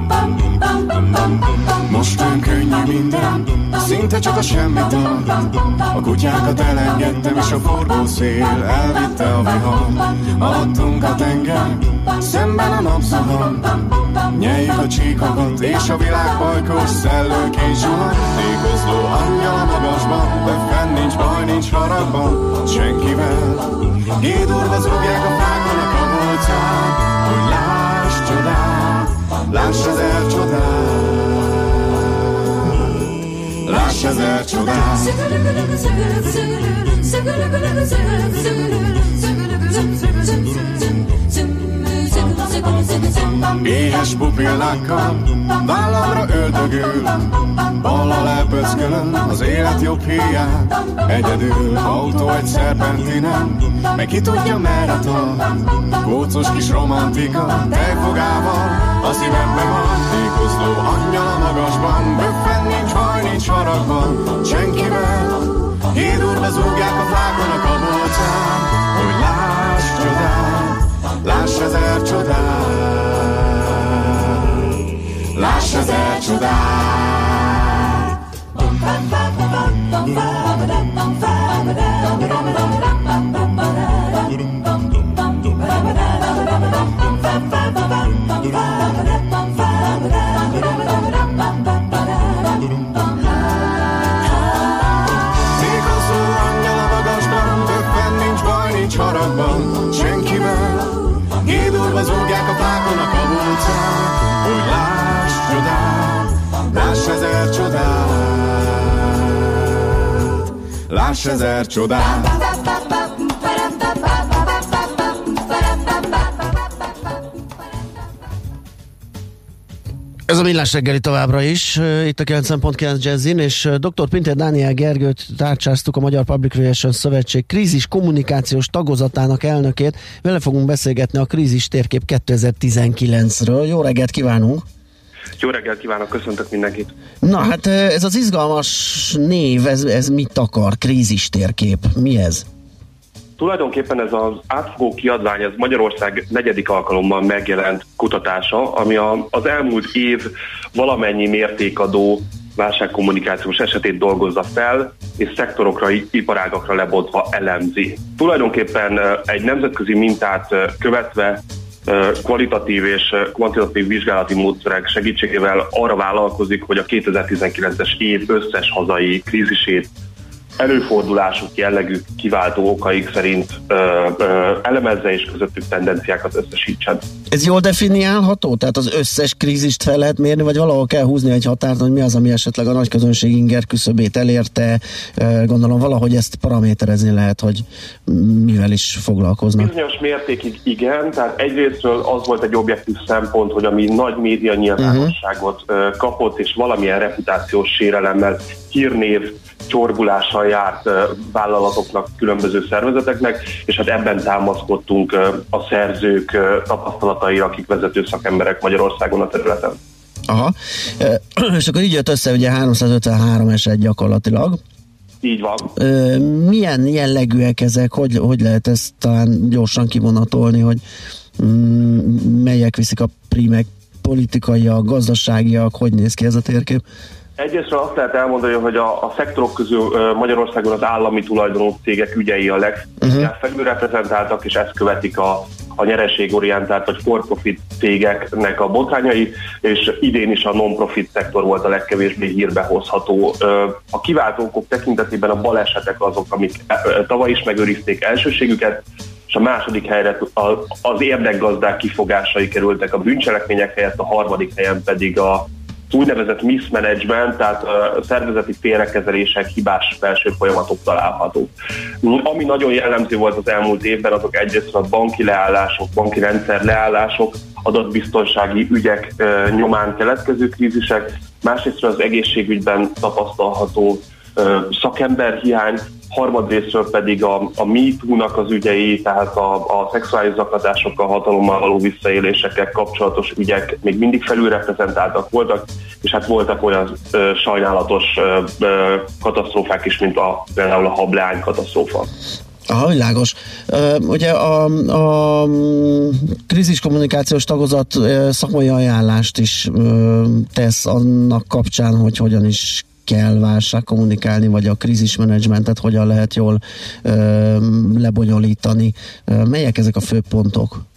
Most olyan könnyű minden, szinte csak a semmi dal. A kutyákat elengedtem, és a forgó szél elvitte a vihar. Alattunk a tenger, szemben a napszahar. Nyeljük a csíkokat, és a világ pajkos szellőként zsuhar. Tékozló angyal a magasban, de fenn nincs baj, nincs haragban, senkivel. Gédurva zúgják a fákon a kabolcán, hogy láss csodát, láss ezer csodát. Láss ezer csodát. Éhes pupillákkal Vállamra öldögül. Balla lepöckölöm Az élet jobb hiány Egyedül Autó egy szerpentinen Meg ki tudja merre tart Kócos kis romantika Tejfogával A szívembe van Tékozló angyal a magasban Böffen nincs haragban Senkivel. Hídurva zúgják a flákon a kabolcán Hogy láss csodát Láss ezer csodát Láss ezer csodát. Tékozó Láss ezer csodát Ez a millás reggeli továbbra is, itt a 90.9 Jazzin, és dr. Pinter Dániel Gergőt tárcsáztuk a Magyar Public Relations Szövetség krízis kommunikációs tagozatának elnökét. Vele fogunk beszélgetni a krízis térkép 2019-ről. Jó reggelt kívánunk! Jó reggelt kívánok, köszöntök mindenkit. Na hát ez az izgalmas név, ez, ez mit akar? Krízis térkép. Mi ez? Tulajdonképpen ez az átfogó kiadvány, ez Magyarország negyedik alkalommal megjelent kutatása, ami a, az elmúlt év valamennyi mértékadó válságkommunikációs esetét dolgozza fel, és szektorokra, iparágakra lebontva elemzi. Tulajdonképpen egy nemzetközi mintát követve kvalitatív és kvantitatív vizsgálati módszerek segítségével arra vállalkozik, hogy a 2019-es év összes hazai krízisét előfordulásuk jellegű kiváltó okaik szerint ö, ö, elemezze és közöttük tendenciákat összesítsen. Ez jól definiálható? Tehát az összes krízist fel lehet mérni, vagy valahol kell húzni egy határt, hogy mi az, ami esetleg a nagy közönség inger küszöbét elérte? Gondolom valahogy ezt paraméterezni lehet, hogy mivel is foglalkoznak. Bizonyos mértékig igen, tehát egyrésztről az volt egy objektív szempont, hogy ami nagy média nyilvánosságot uh-huh. kapott, és valamilyen reputációs sérelemmel, hírnév, csorbulással járt vállalatoknak, különböző szervezeteknek, és hát ebben támaszkodtunk a szerzők tapasztalataira, akik vezető szakemberek Magyarországon a területen. Aha, és akkor így jött össze ugye 353 eset gyakorlatilag. Így van. Milyen jellegűek ezek, hogy, hogy lehet ezt talán gyorsan kivonatolni, hogy mm, melyek viszik a primek, politikaiak, gazdaságiak, hogy néz ki ez a térkép? Egyesre azt lehet elmondani, hogy a, a szektorok közül Magyarországon az állami tulajdonú cégek ügyei a leginkább uh-huh. reprezentáltak, és ezt követik a, a nyereségorientált vagy for-profit cégeknek a botrányai, és idén is a non-profit szektor volt a legkevésbé hírbe hozható. A kiváltókok tekintetében a balesetek azok, amik tavaly is megőrizték elsőségüket, és a második helyre az érdekgazdák kifogásai kerültek a bűncselekmények helyett, a harmadik helyen pedig a úgynevezett mismanagement, tehát a szervezeti félrekezelések, hibás felső folyamatok találhatók. Ami nagyon jellemző volt az elmúlt évben, azok egyrészt a banki leállások, banki rendszer leállások, adatbiztonsági ügyek nyomán keletkező krízisek, másrészt az egészségügyben tapasztalható szakemberhiány, harmadrésztről pedig a, a MeToo-nak az ügyei, tehát a, a szexuális zaklatásokkal, hatalommal való visszaélésekkel kapcsolatos ügyek még mindig felülreprezentáltak voltak, és hát voltak olyan ö, sajnálatos ö, ö, katasztrófák is, mint a, például a hableány katasztrófa. Aha, világos. Ugye a, a krízis kommunikációs tagozat szakmai ajánlást is tesz annak kapcsán, hogy hogyan is kell válság kommunikálni, vagy a krízismenedzsmentet hogyan lehet jól ö, lebonyolítani. Melyek ezek a fő pontok?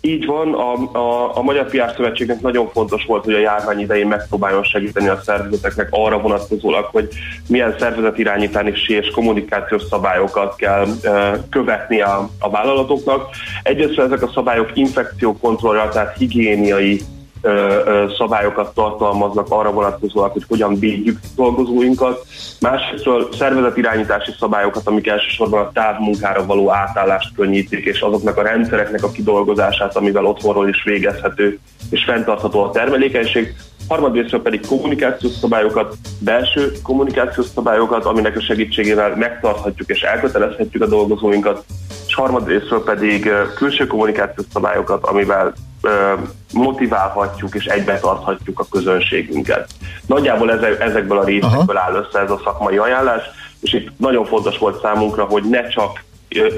Így van, a, a, a Magyar PR Szövetségnek nagyon fontos volt, hogy a járvány idején megpróbáljon segíteni a szervezeteknek arra vonatkozólag, hogy milyen szervezetirányítási és kommunikációs szabályokat kell e, követni a, a vállalatoknak. Egyrészt ezek a szabályok infekciókontrollra, tehát higiéniai szabályokat tartalmaznak arra vonatkozóak, hogy hogyan védjük dolgozóinkat. Másrésztről szervezetirányítási szabályokat, amik elsősorban a távmunkára való átállást könnyítik, és azoknak a rendszereknek a kidolgozását, amivel otthonról is végezhető és fenntartható a termelékenység. Harmadrészről pedig kommunikációs szabályokat, belső kommunikációs szabályokat, aminek a segítségével megtarthatjuk és elkötelezhetjük a dolgozóinkat, és harmadrészről pedig külső kommunikációs szabályokat, amivel motiválhatjuk és egybe tarthatjuk a közönségünket. Nagyjából ezekből a részekből áll össze ez a szakmai ajánlás, és itt nagyon fontos volt számunkra, hogy ne csak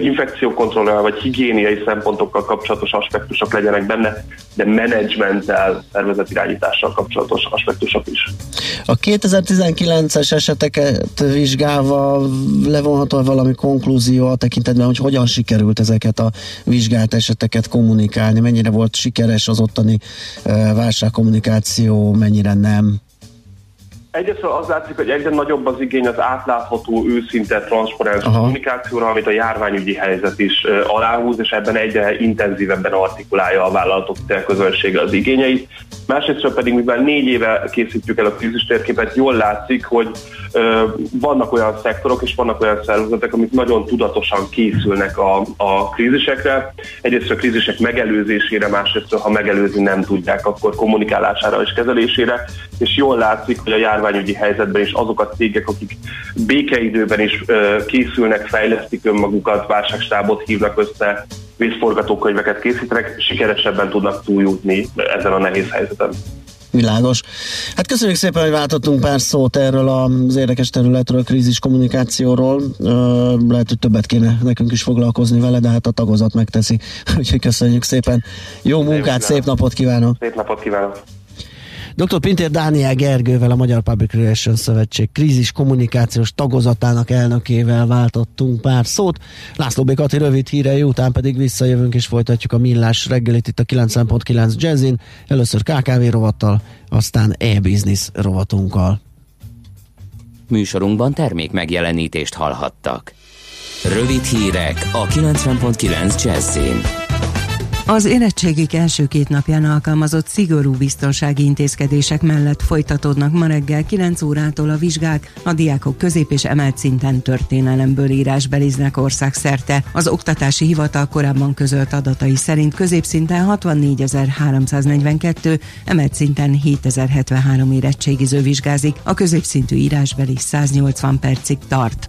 infekciókontrollal vagy higiéniai szempontokkal kapcsolatos aspektusok legyenek benne, de menedzsmenttel, szervezetirányítással kapcsolatos aspektusok is. A 2019-es eseteket vizsgálva levonható valami konklúzió a tekintetben, hogy hogyan sikerült ezeket a vizsgált eseteket kommunikálni, mennyire volt sikeres az ottani válságkommunikáció, mennyire nem? Egyrészt az látszik, hogy egyre nagyobb az igény az átlátható, őszinte, transzparens kommunikációra, amit a járványügyi helyzet is aláhúz, és ebben egyre intenzívebben artikulálja a vállalatok közönsége az igényeit. Másrészt pedig, mivel négy éve készítjük el a krízis térképet, jól látszik, hogy uh, vannak olyan szektorok és vannak olyan szervezetek, amik nagyon tudatosan készülnek a, a krízisekre. Egyrészt a krízisek megelőzésére, másrészt, ha megelőzni nem tudják, akkor kommunikálására és kezelésére, és jól látszik, hogy a jár járványügyi helyzetben is azok a cégek, akik békeidőben is készülnek, fejlesztik önmagukat, válságstábot hívnak össze, vészforgatókönyveket készítenek, sikeresebben tudnak túljutni ezen a nehéz helyzeten. Világos. Hát köszönjük szépen, hogy váltottunk pár szót erről az érdekes területről, a krízis kommunikációról. Lehet, hogy többet kéne nekünk is foglalkozni vele, de hát a tagozat megteszi. Úgyhogy köszönjük szépen. Jó munkát, szép napot kívánok! Szép napot kívánok! Dr. Pintér Dániel Gergővel, a Magyar Public Relations Szövetség krízis kommunikációs tagozatának elnökével váltottunk pár szót. László B. Kati rövid hírei után pedig visszajövünk és folytatjuk a millás reggelit itt a 9.9 Jazzin. Először KKV rovattal, aztán e-business rovatunkkal. Műsorunkban termék megjelenítést hallhattak. Rövid hírek a 90.9 Jazzin. Az érettségik első két napján alkalmazott szigorú biztonsági intézkedések mellett folytatódnak ma reggel 9 órától a vizsgák, a diákok közép és emelt szinten történelemből írásbeliznek országszerte. Az oktatási hivatal korábban közölt adatai szerint középszinten 64.342, emelt szinten 7073 érettségiző vizsgázik, a középszintű írásbeli 180 percig tart.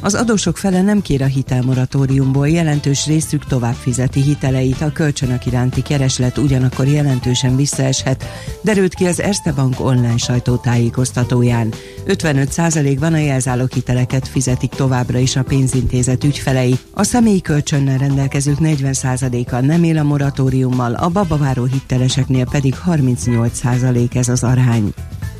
Az adósok fele nem kér a hitelmoratóriumból, jelentős részük tovább fizeti hiteleit, a kölcsönök iránti kereslet ugyanakkor jelentősen visszaeshet, derült ki az Erste Bank online sajtótájékoztatóján. 55%-ban a jelzálók hiteleket fizetik továbbra is a pénzintézet ügyfelei, a személyi kölcsönnel rendelkezők 40%-a nem él a moratóriummal, a babaváró hiteleseknél pedig 38% ez az arány.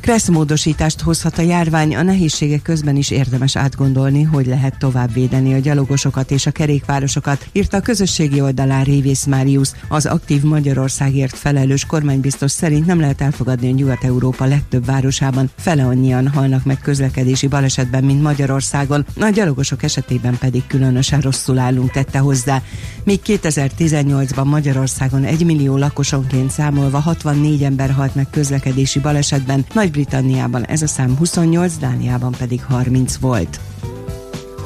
Kresszmódosítást hozhat a járvány, a nehézségek közben is érdemes átgondolni, hogy lehet tovább védeni a gyalogosokat és a kerékvárosokat, írta a közösségi oldalán Révész Máriusz. Az aktív Magyarországért felelős kormánybiztos szerint nem lehet elfogadni, hogy Nyugat-Európa legtöbb városában fele annyian halnak meg közlekedési balesetben, mint Magyarországon. A gyalogosok esetében pedig különösen rosszul állunk, tette hozzá. Még 2018-ban Magyarországon 1 millió lakosonként számolva 64 ember halt meg közlekedési balesetben, Nagy-Britanniában ez a szám 28, Dániában pedig 30 volt.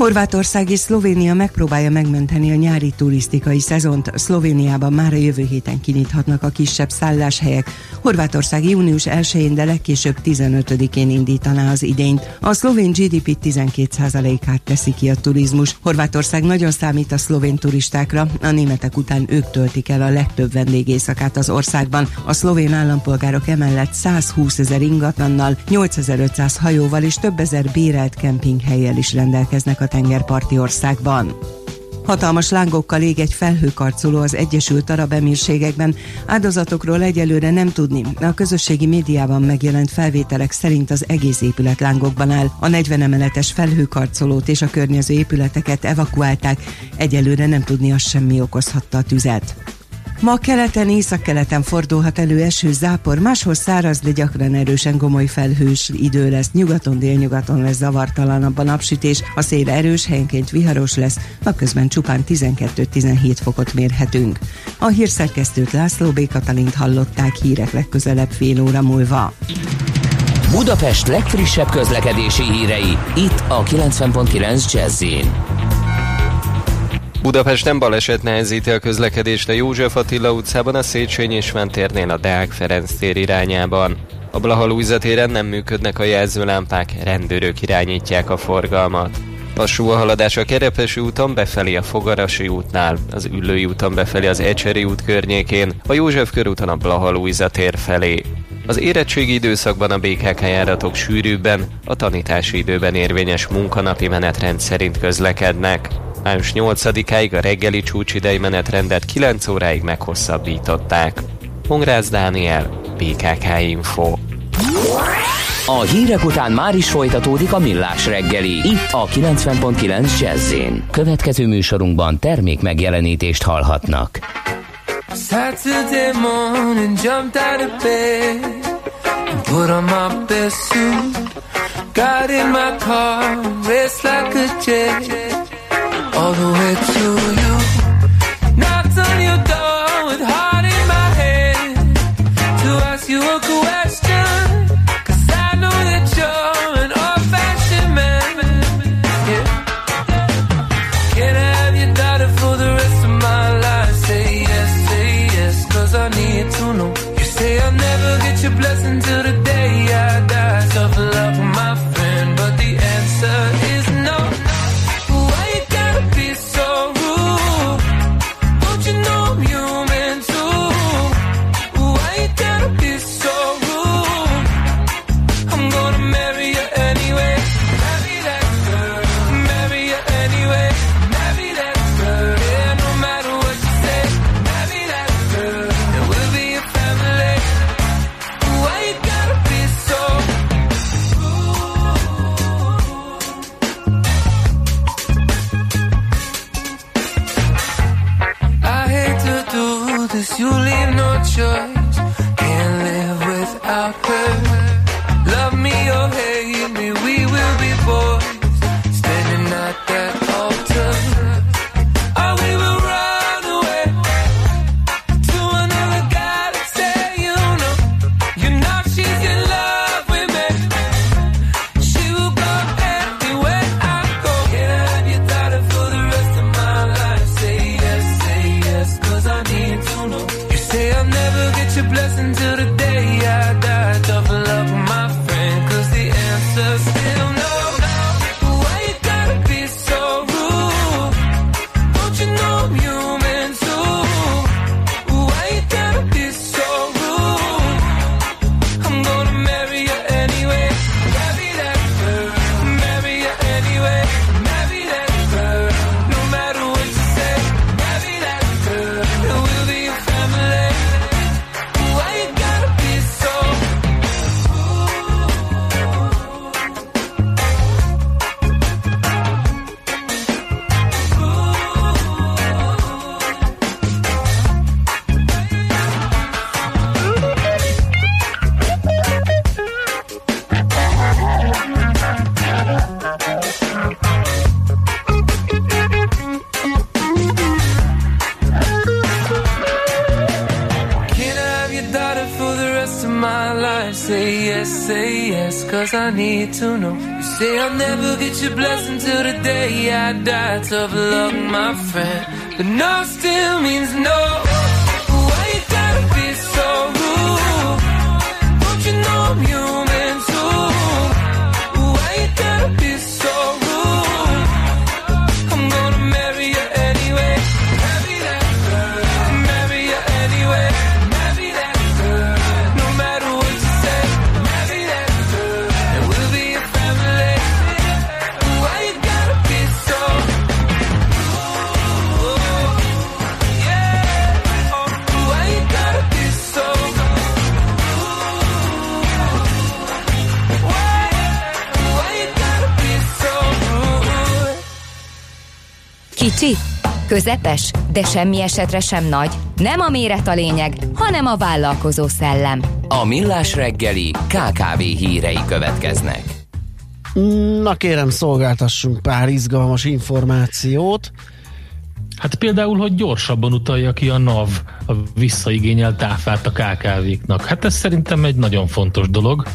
Horvátország és Szlovénia megpróbálja megmenteni a nyári turisztikai szezont. Szlovéniában már a jövő héten kinyithatnak a kisebb szálláshelyek. Horvátország június 1-én, de legkésőbb 15-én indítaná az idényt. A szlovén GDP 12%-át teszi ki a turizmus. Horvátország nagyon számít a szlovén turistákra, a németek után ők töltik el a legtöbb vendégészakát az országban. A szlovén állampolgárok emellett 120 ezer ingatlannal, 8500 hajóval és több ezer bérelt kempinghelyel is rendelkeznek a tengerparti országban. Hatalmas lángokkal ég egy felhőkarcoló az Egyesült Arab Emírségekben. Áldozatokról egyelőre nem tudni. A közösségi médiában megjelent felvételek szerint az egész épület lángokban áll. A 40 emeletes felhőkarcolót és a környező épületeket evakuálták. Egyelőre nem tudni, az semmi okozhatta a tüzet. Ma keleten, északkeleten fordulhat elő eső, zápor, máshol száraz, de gyakran erősen gomoly felhős idő lesz. Nyugaton, délnyugaton lesz zavartalanabb a napsütés, a szél erős, helyenként viharos lesz, napközben csupán 12-17 fokot mérhetünk. A hírszerkesztőt László B. Katalint hallották hírek legközelebb fél óra múlva. Budapest legfrissebb közlekedési hírei, itt a 90.9 jazz Budapesten baleset nehezíti a közlekedést a József Attila utcában, a Széchenyi és térnél a Deák Ferenc tér irányában. A Blaha Lújza nem működnek a jelzőlámpák, rendőrök irányítják a forgalmat. Lassú a haladás a Kerepesi úton befelé a Fogarasi útnál, az Üllői úton befelé az Ecseri út környékén, a József körúton a Blaha Lújza tér felé. Az érettségi időszakban a BKK járatok sűrűbben, a tanítási időben érvényes munkanapi menetrend szerint közlekednek. Május 8-áig a reggeli csúcsidei menetrendet 9 óráig meghosszabbították. Hongrász Dániel, BKK Info. A hírek után már is folytatódik a millás reggeli, itt a 90.9 jazz Következő műsorunkban termék megjelenítést hallhatnak. Saturday morning jumped out of bed and put on my best suit Got in my car, raced like a jet all the way to you. Knocked on your door say I'll never get your blessing till the day I die. Tough luck, my friend. But no still means no. Közepes, de semmi esetre sem nagy. Nem a méret a lényeg, hanem a vállalkozó szellem. A Millás reggeli KKV hírei következnek. Na kérem, szolgáltassunk pár izgalmas információt. Hát például, hogy gyorsabban utalja ki a NAV a visszaigényelt áfát a KKV-knak. Hát ez szerintem egy nagyon fontos dolog,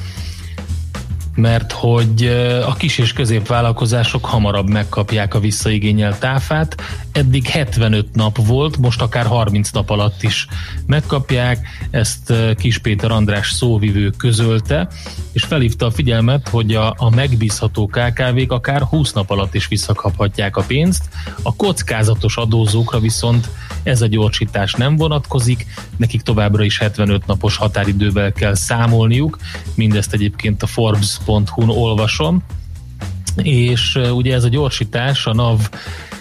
mert hogy a kis és középvállalkozások hamarabb megkapják a visszaigényelt áfát. Eddig 75 nap volt, most akár 30 nap alatt is megkapják. Ezt Kis Péter András szóvivő közölte, és felhívta a figyelmet, hogy a, a megbízható KKV-k akár 20 nap alatt is visszakaphatják a pénzt. A kockázatos adózókra viszont ez a gyorsítás nem vonatkozik, nekik továbbra is 75 napos határidővel kell számolniuk, mindezt egyébként a Forbes.hu-n olvasom, és ugye ez a gyorsítás a NAV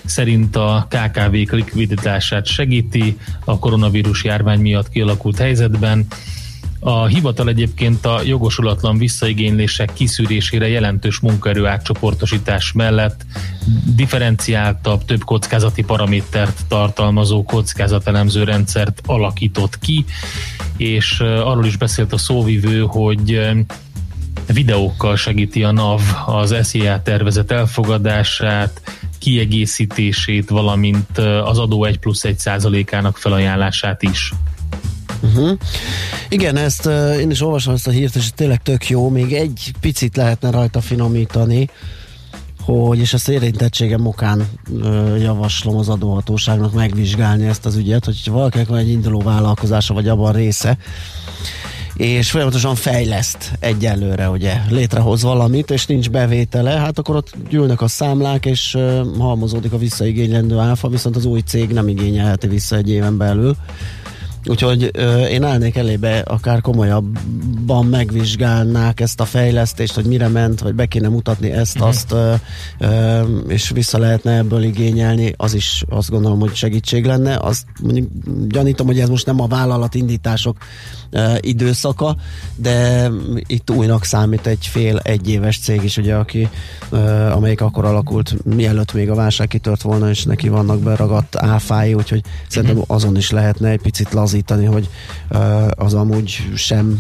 szerint a KKV-k likviditását segíti a koronavírus járvány miatt kialakult helyzetben. A hivatal egyébként a jogosulatlan visszaigénylések kiszűrésére jelentős munkaerő átcsoportosítás mellett differenciáltabb, több kockázati paramétert tartalmazó kockázatelemző rendszert alakított ki, és arról is beszélt a szóvivő, hogy videókkal segíti a NAV az SZIA tervezet elfogadását, kiegészítését, valamint az adó 1 plusz 1 százalékának felajánlását is. Uh-huh. Igen, ezt uh, én is olvasom ezt a hírt, és tényleg tök jó, még egy picit lehetne rajta finomítani, hogy, és ezt érintettségem okán uh, javaslom az adóhatóságnak megvizsgálni ezt az ügyet, hogy valakinek van egy induló vállalkozása, vagy abban része, és folyamatosan fejleszt egyelőre, ugye, létrehoz valamit, és nincs bevétele, hát akkor ott gyűlnek a számlák, és uh, halmozódik a visszaigénylendő áfa, viszont az új cég nem igényelheti vissza egy éven belül. Úgyhogy ö, én állnék elébe, akár komolyabban megvizsgálnák ezt a fejlesztést, hogy mire ment, vagy be kéne mutatni ezt, uh-huh. azt, ö, ö, és vissza lehetne ebből igényelni, az is azt gondolom, hogy segítség lenne. Azt mondjuk gyanítom, hogy ez most nem a vállalatindítások ö, időszaka, de itt újnak számít egy fél egyéves cég is, ugye, aki, ö, amelyik akkor alakult, mielőtt még a válság kitört volna, és neki vannak beragadt áfái, úgyhogy uh-huh. szerintem azon is lehetne egy picit lazítani lazítani, hogy az amúgy sem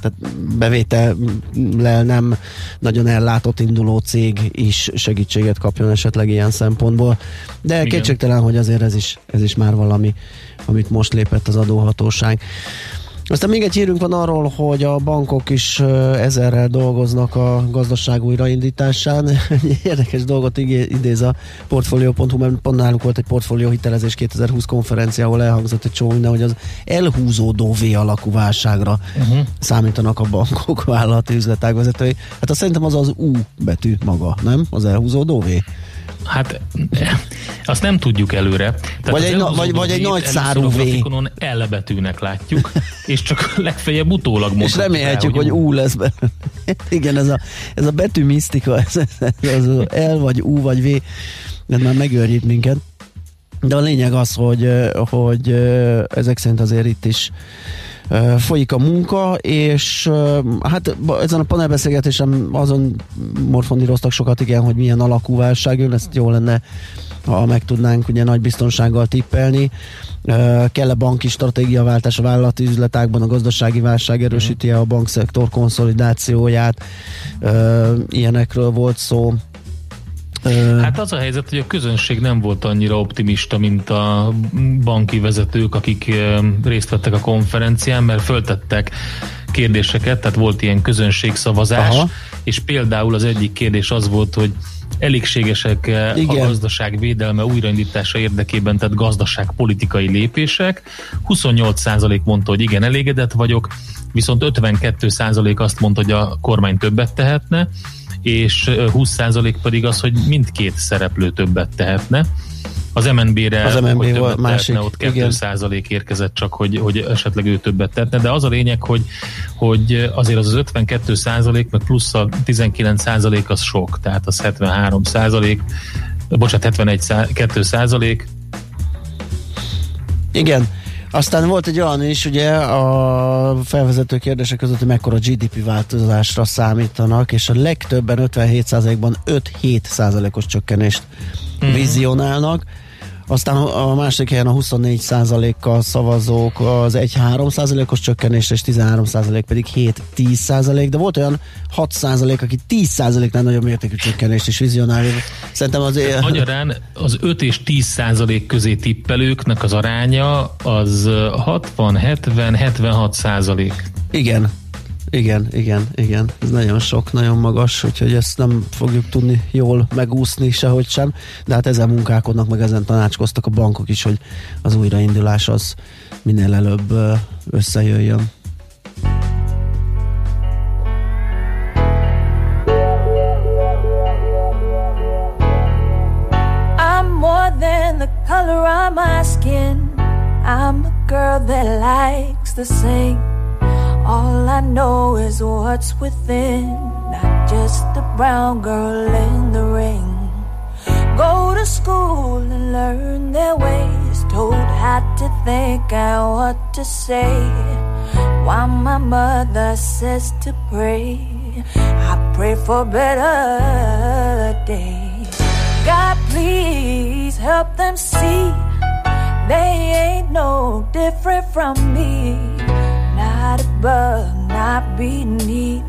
tehát bevétellel nem nagyon ellátott induló cég is segítséget kapjon esetleg ilyen szempontból. De Igen. kétségtelen, hogy azért ez is, ez is már valami, amit most lépett az adóhatóság. Aztán még egy hírünk van arról, hogy a bankok is ezerrel dolgoznak a gazdaság újraindításán. Érdekes dolgot idéz a Portfolio.hu, mert pont náluk volt egy portfólió hitelezés 2020 konferencia, ahol elhangzott egy csomó minden, hogy az elhúzódó V alakú válságra uh-huh. számítanak a bankok vállalati üzletágvezetői. Hát azt szerintem az az U betű maga, nem? Az elhúzódó V. Hát azt nem tudjuk előre. Tehát vagy, egy, na, vagy, vagy egy nagy szárú V. elbetűnek látjuk, és csak legfeljebb utólag És remélhetjük, rá, hogy, U lesz be. Igen, ez a, ez a betű misztika, ez, ez az L vagy U vagy V, ez már megőrít minket. De a lényeg az, hogy, hogy ezek szerint azért itt is folyik a munka, és hát ezen a panelbeszélgetésen azon morfondíroztak sokat, igen, hogy milyen alakú válság jön, ezt jó lenne, ha meg tudnánk ugye nagy biztonsággal tippelni. Kell-e banki stratégiaváltás a vállalati üzletákban, a gazdasági válság erősíti a bankszektor konszolidációját, ilyenekről volt szó. Hát az a helyzet, hogy a közönség nem volt annyira optimista, mint a banki vezetők, akik részt vettek a konferencián, mert föltettek kérdéseket, tehát volt ilyen közönségszavazás, Aha. és például az egyik kérdés az volt, hogy elégségesek Igen. a gazdaság védelme újraindítása érdekében, tehát gazdaságpolitikai lépések. 28% mondta, hogy igen, elégedett vagyok, viszont 52% azt mondta, hogy a kormány többet tehetne, és 20% pedig az, hogy mindkét szereplő többet tehetne. Az MNB-re, az MNB hogy többet másik, tehetne, ott 2 százalék érkezett csak, hogy, hogy esetleg ő többet tehetne, de az a lényeg, hogy, hogy azért az az 52 százalék, meg plusz a 19 százalék az sok, tehát az 73 százalék, bocsánat, 71 2 százalék. Igen, aztán volt egy olyan is, ugye a felvezető kérdések között, hogy mekkora GDP változásra számítanak, és a legtöbben 57%-ban 5-7%-os csökkenést mm-hmm. vizionálnak. Aztán a második helyen a 24%-kal szavazók az 1-3%-os csökkenés, és 13% pedig 7-10%, de volt olyan 6% aki 10%-nál nagyobb mértékű csökkenést is vizionál. Szerintem azért... Magyarán az 5 és 10% közé tippelőknek az aránya az 60, 70, 76 százalék. Igen, igen, igen, igen. Ez nagyon sok, nagyon magas, úgyhogy ezt nem fogjuk tudni jól megúszni sehogy sem, de hát ezen munkálkodnak, meg ezen tanácskoztak a bankok is, hogy az újraindulás az minél előbb összejöjjön. Color of my skin. I'm a girl that likes to sing. All I know is what's within, not just a brown girl in the ring. Go to school and learn their ways, told how to think and what to say. While my mother says to pray, I pray for better days. God, please help them see they ain't no different from me not above, not beneath.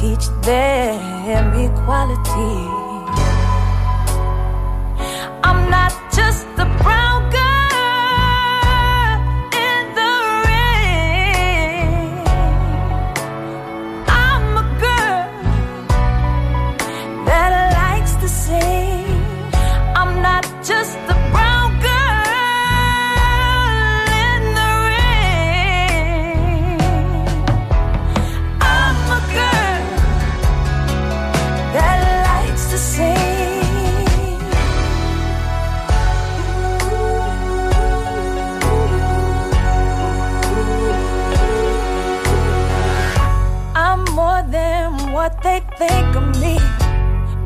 Teach them equality. I'm not just a brown they think of me.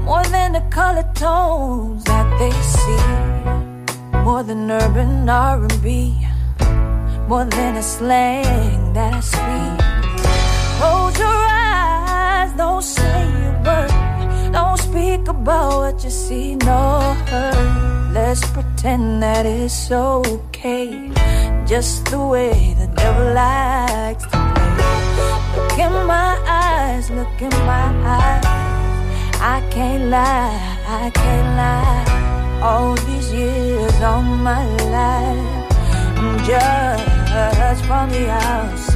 More than the color tones that they see, more than urban R&B, more than a slang that I speak. Close your eyes, don't say a word, don't speak about what you see nor heard. Let's pretend that it's okay, just the way the devil likes Look in my eyes, look in my eyes. I can't lie, I can't lie. All these years, all my life, I'm just from the outside.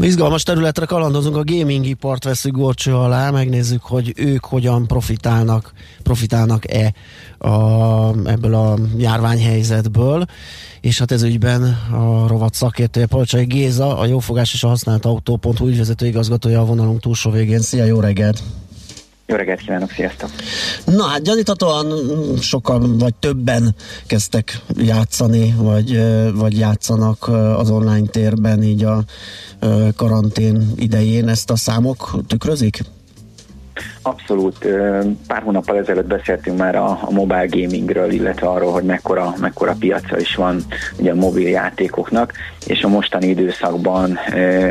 Izgalmas területre kalandozunk, a gaming ipart veszük gorcső alá, megnézzük, hogy ők hogyan profitálnak, profitálnak-e a, ebből a járványhelyzetből és hát ez ügyben a rovat szakértője Palcsai Géza, a jófogás és a használt autó.hu ügyvezető igazgatója a vonalunk túlsó végén. Szia, jó reggelt! Jó reggelt kívánok, sziasztok! Na hát gyaníthatóan sokan vagy többen kezdtek játszani, vagy, vagy játszanak az online térben így a karantén idején. Ezt a számok tükrözik? Abszolút. Pár hónappal ezelőtt beszéltünk már a, a mobile gamingről, illetve arról, hogy mekkora, mekkora piaca is van ugye a mobil játékoknak, és a mostani időszakban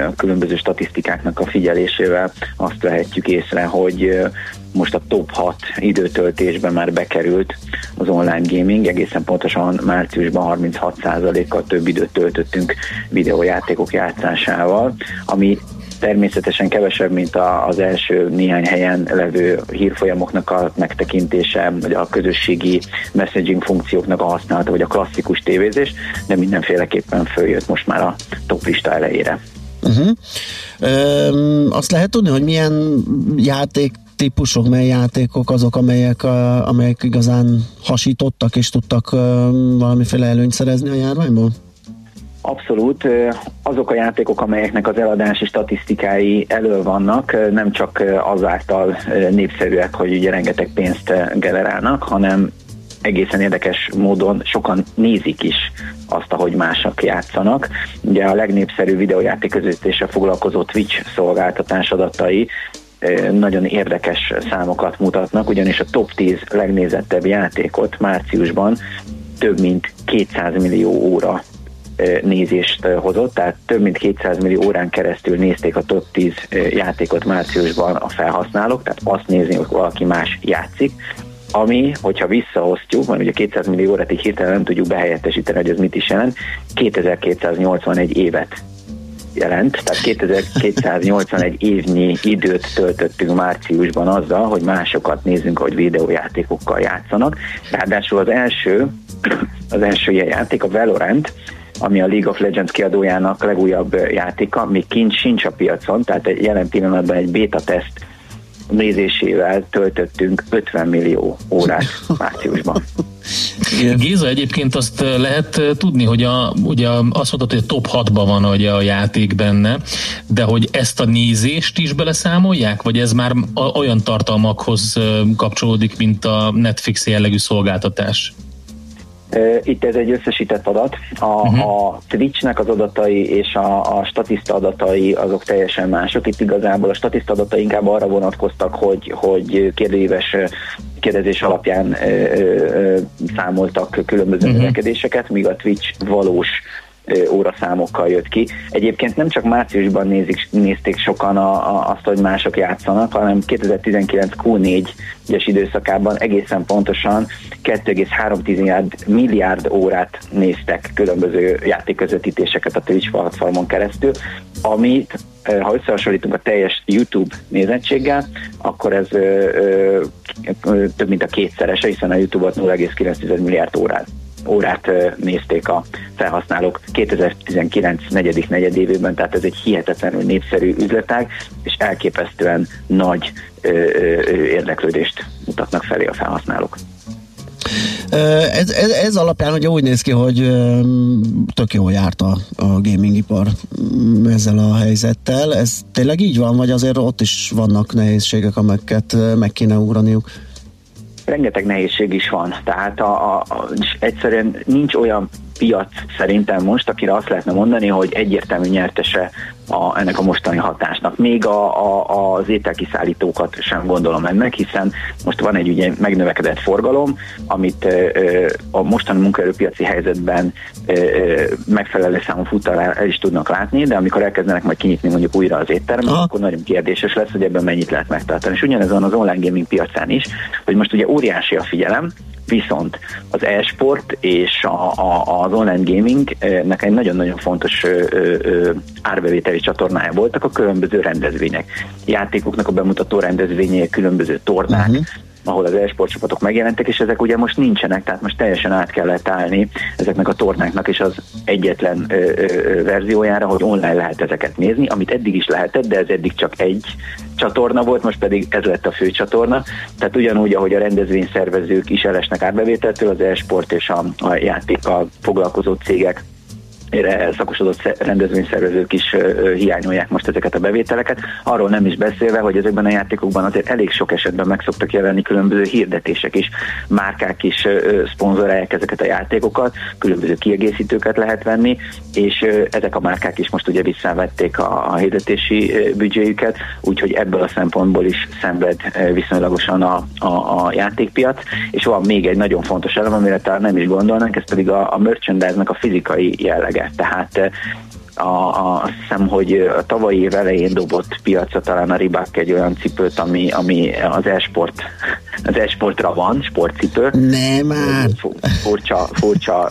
a különböző statisztikáknak a figyelésével azt vehetjük észre, hogy most a top 6 időtöltésben már bekerült az online gaming, egészen pontosan márciusban 36%-kal több időt töltöttünk videójátékok játszásával, ami természetesen kevesebb, mint az első néhány helyen levő hírfolyamoknak a megtekintése, vagy a közösségi messaging funkcióknak a használata, vagy a klasszikus tévézés, de mindenféleképpen följött most már a top lista elejére. Uh-huh. Ö, azt lehet tudni, hogy milyen játék típusok, mely játékok azok, amelyek, amelyek igazán hasítottak és tudtak valamiféle előnyt szerezni a járványból? Abszolút. Azok a játékok, amelyeknek az eladási statisztikái elő vannak, nem csak azáltal népszerűek, hogy ugye rengeteg pénzt generálnak, hanem egészen érdekes módon sokan nézik is azt, ahogy mások játszanak. Ugye a legnépszerűbb videójáték közöttése foglalkozó Twitch szolgáltatás adatai nagyon érdekes számokat mutatnak, ugyanis a top 10 legnézettebb játékot márciusban több mint 200 millió óra nézést hozott, tehát több mint 200 millió órán keresztül nézték a top 10 játékot márciusban a felhasználók, tehát azt nézni, hogy valaki más játszik, ami, hogyha visszaosztjuk, mert ugye 200 millió órát így hirtelen nem tudjuk behelyettesíteni, hogy ez mit is jelent, 2281 évet jelent, tehát 2281 évnyi időt töltöttünk márciusban azzal, hogy másokat nézzünk, hogy videójátékokkal játszanak. Ráadásul az első, az első ilyen játék, a Valorant, ami a League of Legends kiadójának legújabb játéka, még kint sincs a piacon, tehát jelen pillanatban egy beta teszt nézésével töltöttünk 50 millió órát márciusban. Géza, egyébként azt lehet tudni, hogy a, ugye azt mondtad, hogy a top 6-ban van ugye a játék benne, de hogy ezt a nézést is beleszámolják, vagy ez már olyan tartalmakhoz kapcsolódik, mint a Netflix jellegű szolgáltatás? Itt ez egy összesített adat. A, uh-huh. a Twitchnek az adatai és a, a statiszta adatai azok teljesen mások. Itt igazából a statiszta adatai inkább arra vonatkoztak, hogy, hogy kérdőíves kérdezés alapján ö, ö, számoltak különböző uh-huh. növekedéseket, míg a Twitch valós óraszámokkal jött ki. Egyébként nem csak márciusban nézik, nézték sokan a, a, azt, hogy mások játszanak, hanem 2019 Q4-es időszakában egészen pontosan 2,3 milliárd, órát néztek különböző játékközvetítéseket a Twitch platformon keresztül, amit ha összehasonlítunk a teljes YouTube nézettséggel, akkor ez ö, ö, több mint a kétszerese, hiszen a YouTube-ot 0,9 milliárd órát órát nézték a felhasználók 2019 negyedik negyedévében, tehát ez egy hihetetlenül népszerű üzletág, és elképesztően nagy érdeklődést mutatnak felé a felhasználók. Ez, ez, ez alapján ugye úgy néz ki, hogy tök jól járt a, a gamingipar ezzel a helyzettel. Ez tényleg így van, vagy azért ott is vannak nehézségek, amelyeket meg kéne ugraniuk? Rengeteg nehézség is van, tehát a, a, egyszerűen nincs olyan piac szerintem most, akire azt lehetne mondani, hogy egyértelmű nyertese a, ennek a mostani hatásnak. Még a, a, az ételkiszállítókat sem gondolom ennek, hiszen most van egy ugye megnövekedett forgalom, amit ö, a mostani munkaerőpiaci helyzetben ö, megfelelő számú futtal el is tudnak látni, de amikor elkezdenek majd kinyitni mondjuk újra az éttermet, akkor nagyon kérdéses lesz, hogy ebben mennyit lehet megtartani. És ugyanez van az online gaming piacán is, hogy most ugye óriási a figyelem, Viszont az e-sport és a, a, az online gamingnek egy nagyon-nagyon fontos ö, ö, árbevételi csatornája voltak a különböző rendezvények. Játékoknak a bemutató rendezvények, különböző tornák, uh-huh ahol az e-sport csapatok megjelentek, és ezek ugye most nincsenek, tehát most teljesen át kellett állni ezeknek a tornáknak is az egyetlen ö, ö, verziójára, hogy online lehet ezeket nézni, amit eddig is lehetett, de ez eddig csak egy csatorna volt, most pedig ez lett a fő csatorna. Tehát ugyanúgy, ahogy a rendezvényszervezők is elesnek árbevételtől, az e-sport és a, a játékkal foglalkozó cégek szakosodott rendezvényszervezők is hiányolják most ezeket a bevételeket. Arról nem is beszélve, hogy ezekben a játékokban azért elég sok esetben meg szoktak jelenni különböző hirdetések is, márkák is szponzorálják ezeket a játékokat, különböző kiegészítőket lehet venni, és ezek a márkák is most ugye visszavették a, a hirdetési büdzséjüket, úgyhogy ebből a szempontból is szenved viszonylagosan a, a, a játékpiac, és van még egy nagyon fontos elem, amire talán nem is gondolnánk, ez pedig a, a merchandise-nak a fizikai jellege vége. Tehát eh, a, a, azt hiszem, hogy a tavalyi év elején dobott piacra talán a Ribák egy olyan cipőt, ami, ami az e-sport az e-sportra van, sportcipő. Nem már. Furcsa, furcsa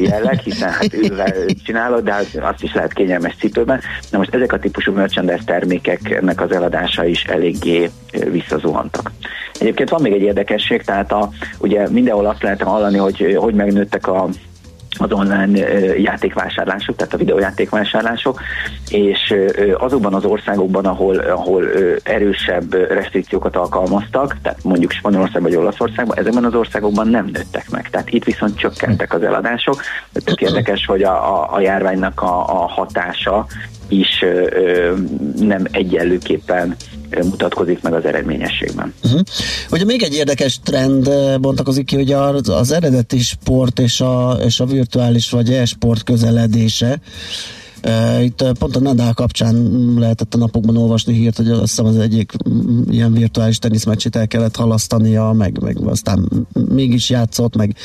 jelleg, hiszen hát ővel csinálod, de azt is lehet kényelmes cipőben. Na most ezek a típusú merchandise termékeknek az eladása is eléggé visszazuhantak. Egyébként van még egy érdekesség, tehát a, ugye mindenhol azt lehet hallani, hogy hogy megnőttek a az online játékvásárlások, tehát a videójátékvásárlások, és azokban az országokban, ahol, ahol erősebb restrikciókat alkalmaztak, tehát mondjuk Spanyolországban vagy Olaszországban, ezekben az országokban nem nőttek meg. Tehát itt viszont csökkentek az eladások. Tök érdekes, hogy a, a, a járványnak a, a hatása is ö, nem egyenlőképpen mutatkozik meg az eredményességben. Uh-huh. Ugye még egy érdekes trend bontakozik ki, hogy az, az eredeti sport és a, és a virtuális vagy e-sport közeledése itt pont a Nadal kapcsán lehetett a napokban olvasni hírt, hogy azt hiszem az egyik mm, ilyen virtuális teniszmeccset el kellett halasztania, meg, meg aztán mégis játszott, meg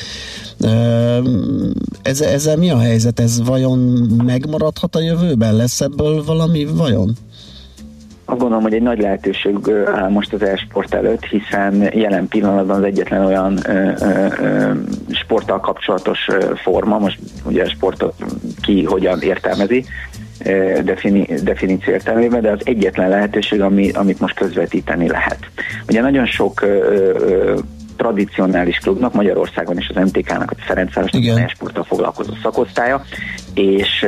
ez, ezzel mi a helyzet? Ez vajon megmaradhat a jövőben? Lesz ebből valami vajon? Azt gondolom, hogy egy nagy lehetőség áll most az e-sport előtt, hiszen jelen pillanatban az egyetlen olyan ö, ö, sporttal kapcsolatos forma, most ugye a sportot ki hogyan értelmezi, defini, definíció értelmében, de az egyetlen lehetőség, ami, amit most közvetíteni lehet. Ugye nagyon sok ö, ö, tradicionális klubnak, Magyarországon és az MTK-nak, a Ferencvárosnak a sporttal foglalkozó szakosztálya, és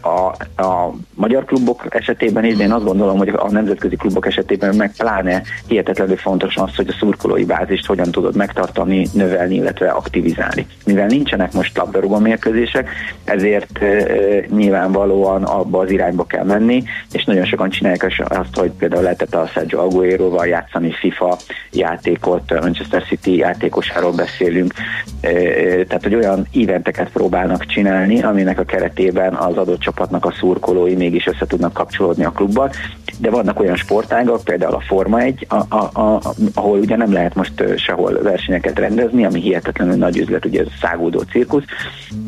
a, a magyar klubok esetében is, én azt gondolom, hogy a nemzetközi klubok esetében meg pláne hihetetlenül fontos az, hogy a szurkolói bázist hogyan tudod megtartani, növelni, illetve aktivizálni. Mivel nincsenek most labdarúgó mérkőzések, ezért nyilvánvalóan abba az irányba kell menni, és nagyon sokan csinálják azt, hogy például lehetett a Sergio Aguero-val játszani FIFA játékot, Manchester City játékosáról beszélünk, tehát hogy olyan eventeket próbálnak csinálni, aminek a keret keretében az adott csapatnak a szurkolói mégis össze tudnak kapcsolódni a klubban, de vannak olyan sportágak, például a Forma 1, a, a, a, ahol ugye nem lehet most sehol versenyeket rendezni, ami hihetetlenül nagy üzlet, ugye ez a szágódó cirkusz,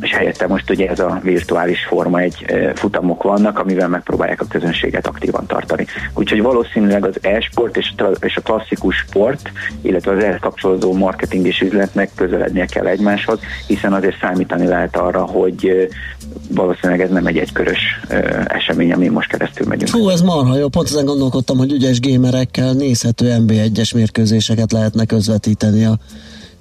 és helyette most ugye ez a virtuális Forma 1 futamok vannak, amivel megpróbálják a közönséget aktívan tartani. Úgyhogy valószínűleg az e-sport és, és a klasszikus sport, illetve az ehhez kapcsolódó marketing és üzletnek közelednie kell egymáshoz, hiszen azért számítani lehet arra, hogy valószínűleg ez nem egy egykörös esemény, ami most keresztül megyünk. Hú, ez marha jó, pont ezen gondolkodtam, hogy ügyes gémerekkel nézhető NB1-es mérkőzéseket lehetne közvetíteni a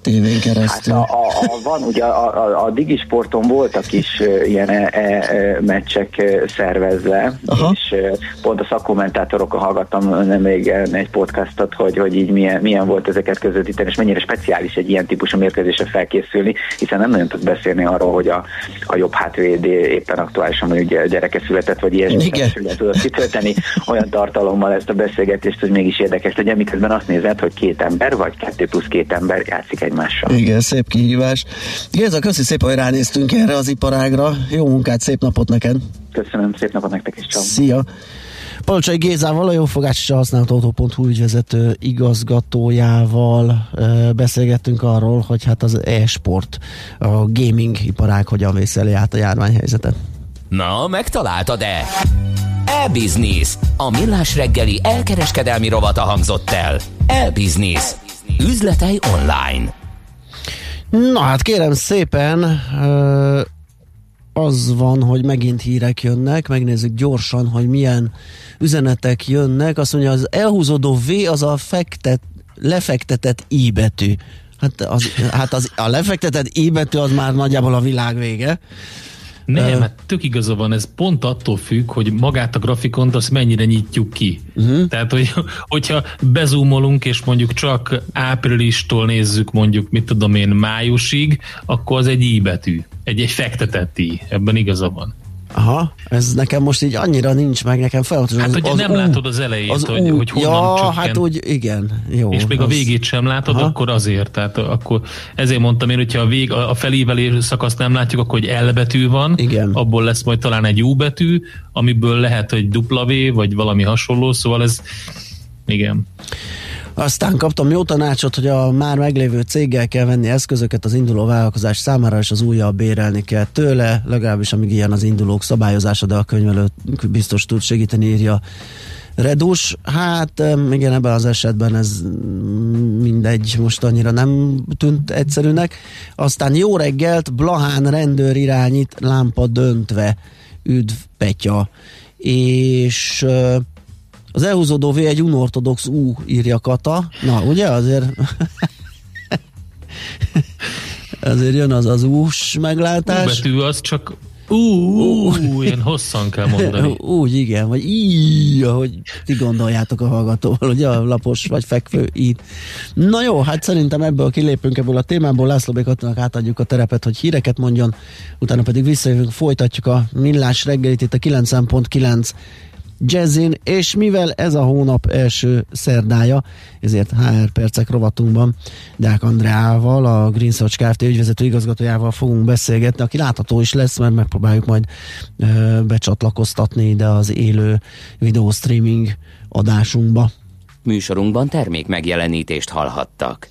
tévén keresztül. Hát a, a, a, van, ugye a, a, a Digisporton voltak is uh, ilyen e, e, meccsek szervezve, Aha. és uh, pont a szakkommentátorokkal hallgattam még egy podcastot, hogy, hogy így milyen, milyen volt ezeket közvetíteni, és mennyire speciális egy ilyen típusú mérkőzésre felkészülni, hiszen nem nagyon tud beszélni arról, hogy a, a jobb hátvéd éppen aktuálisan mondjuk gyereke született, vagy ilyesmi, hogy tudod kitölteni olyan tartalommal ezt a beszélgetést, hogy mégis érdekes legyen, miközben azt nézed, hogy két ember, vagy kettő plusz két ember játszik egy egymással. Igen, szép kihívás. Géza, köszi szépen, hogy ránéztünk erre az iparágra. Jó munkát, szép napot neked! Köszönöm, szép napot nektek is, csak. Szia! Palocsai Gézával, a Jófogás és a használt autó.hu ügyvezető igazgatójával beszélgettünk arról, hogy hát az e-sport, a gaming iparág hogyan vészeli át a járványhelyzetet. Na, megtaláltad-e? E-Business. A millás reggeli elkereskedelmi rovata hangzott el. E-Business. Üzletei online. Na hát kérem szépen, az van, hogy megint hírek jönnek, megnézzük gyorsan, hogy milyen üzenetek jönnek. Azt mondja, az elhúzódó V az a fektet, lefektetett I betű. Hát, az, hát az, a lefektetett I betű az már nagyjából a világ vége. Nem, hát tök igaza van, ez pont attól függ, hogy magát a grafikont azt mennyire nyitjuk ki. Uh-huh. Tehát, hogy, hogyha bezúmolunk, és mondjuk csak áprilistól nézzük mondjuk, mit tudom én, májusig, akkor az egy i betű, egy, egy fektetett i, ebben igaza van. Aha, ez nekem most így annyira nincs meg, nekem folyamatosan. Hát, hogy az nem ú, látod az elejét, az hogy, hogy honnan ja, csökken. hát úgy, igen, jó. És még az... a végét sem látod, Aha. akkor azért. Tehát akkor ezért mondtam én, hogyha a, vég, a felévelő szakaszt nem látjuk, akkor egy L betű van, igen. abból lesz majd talán egy U betű, amiből lehet egy W, vagy valami hasonló, szóval ez igen. Aztán kaptam jó tanácsot, hogy a már meglévő céggel kell venni eszközöket az induló vállalkozás számára, és az újabb bérelni kell tőle, legalábbis amíg ilyen az indulók szabályozása, de a könyvelő biztos tud segíteni, írja Redus. Hát igen, ebben az esetben ez mindegy, most annyira nem tűnt egyszerűnek. Aztán jó reggelt, Blahán rendőr irányít, lámpa döntve, üdv Petya. És az elhúzódó V egy unortodox U írja Kata. Na, ugye azért azért jön az az ús meglátás. U betű az csak Ú, ilyen hosszan kell mondani. Úgy, igen, vagy így, ahogy ti gondoljátok a hallgatóval, hogy a lapos vagy fekvő így. Na jó, hát szerintem ebből kilépünk ebből a témából, László Békatinak átadjuk a terepet, hogy híreket mondjon, utána pedig visszajövünk, folytatjuk a millás reggelit itt a 9.9 jazzin, és mivel ez a hónap első szerdája, ezért HR percek rovatunkban Deák Andreával, a Green Search Kft. ügyvezető igazgatójával fogunk beszélgetni, aki látható is lesz, mert megpróbáljuk majd ö, becsatlakoztatni ide az élő videó streaming adásunkba. Műsorunkban termék megjelenítést hallhattak.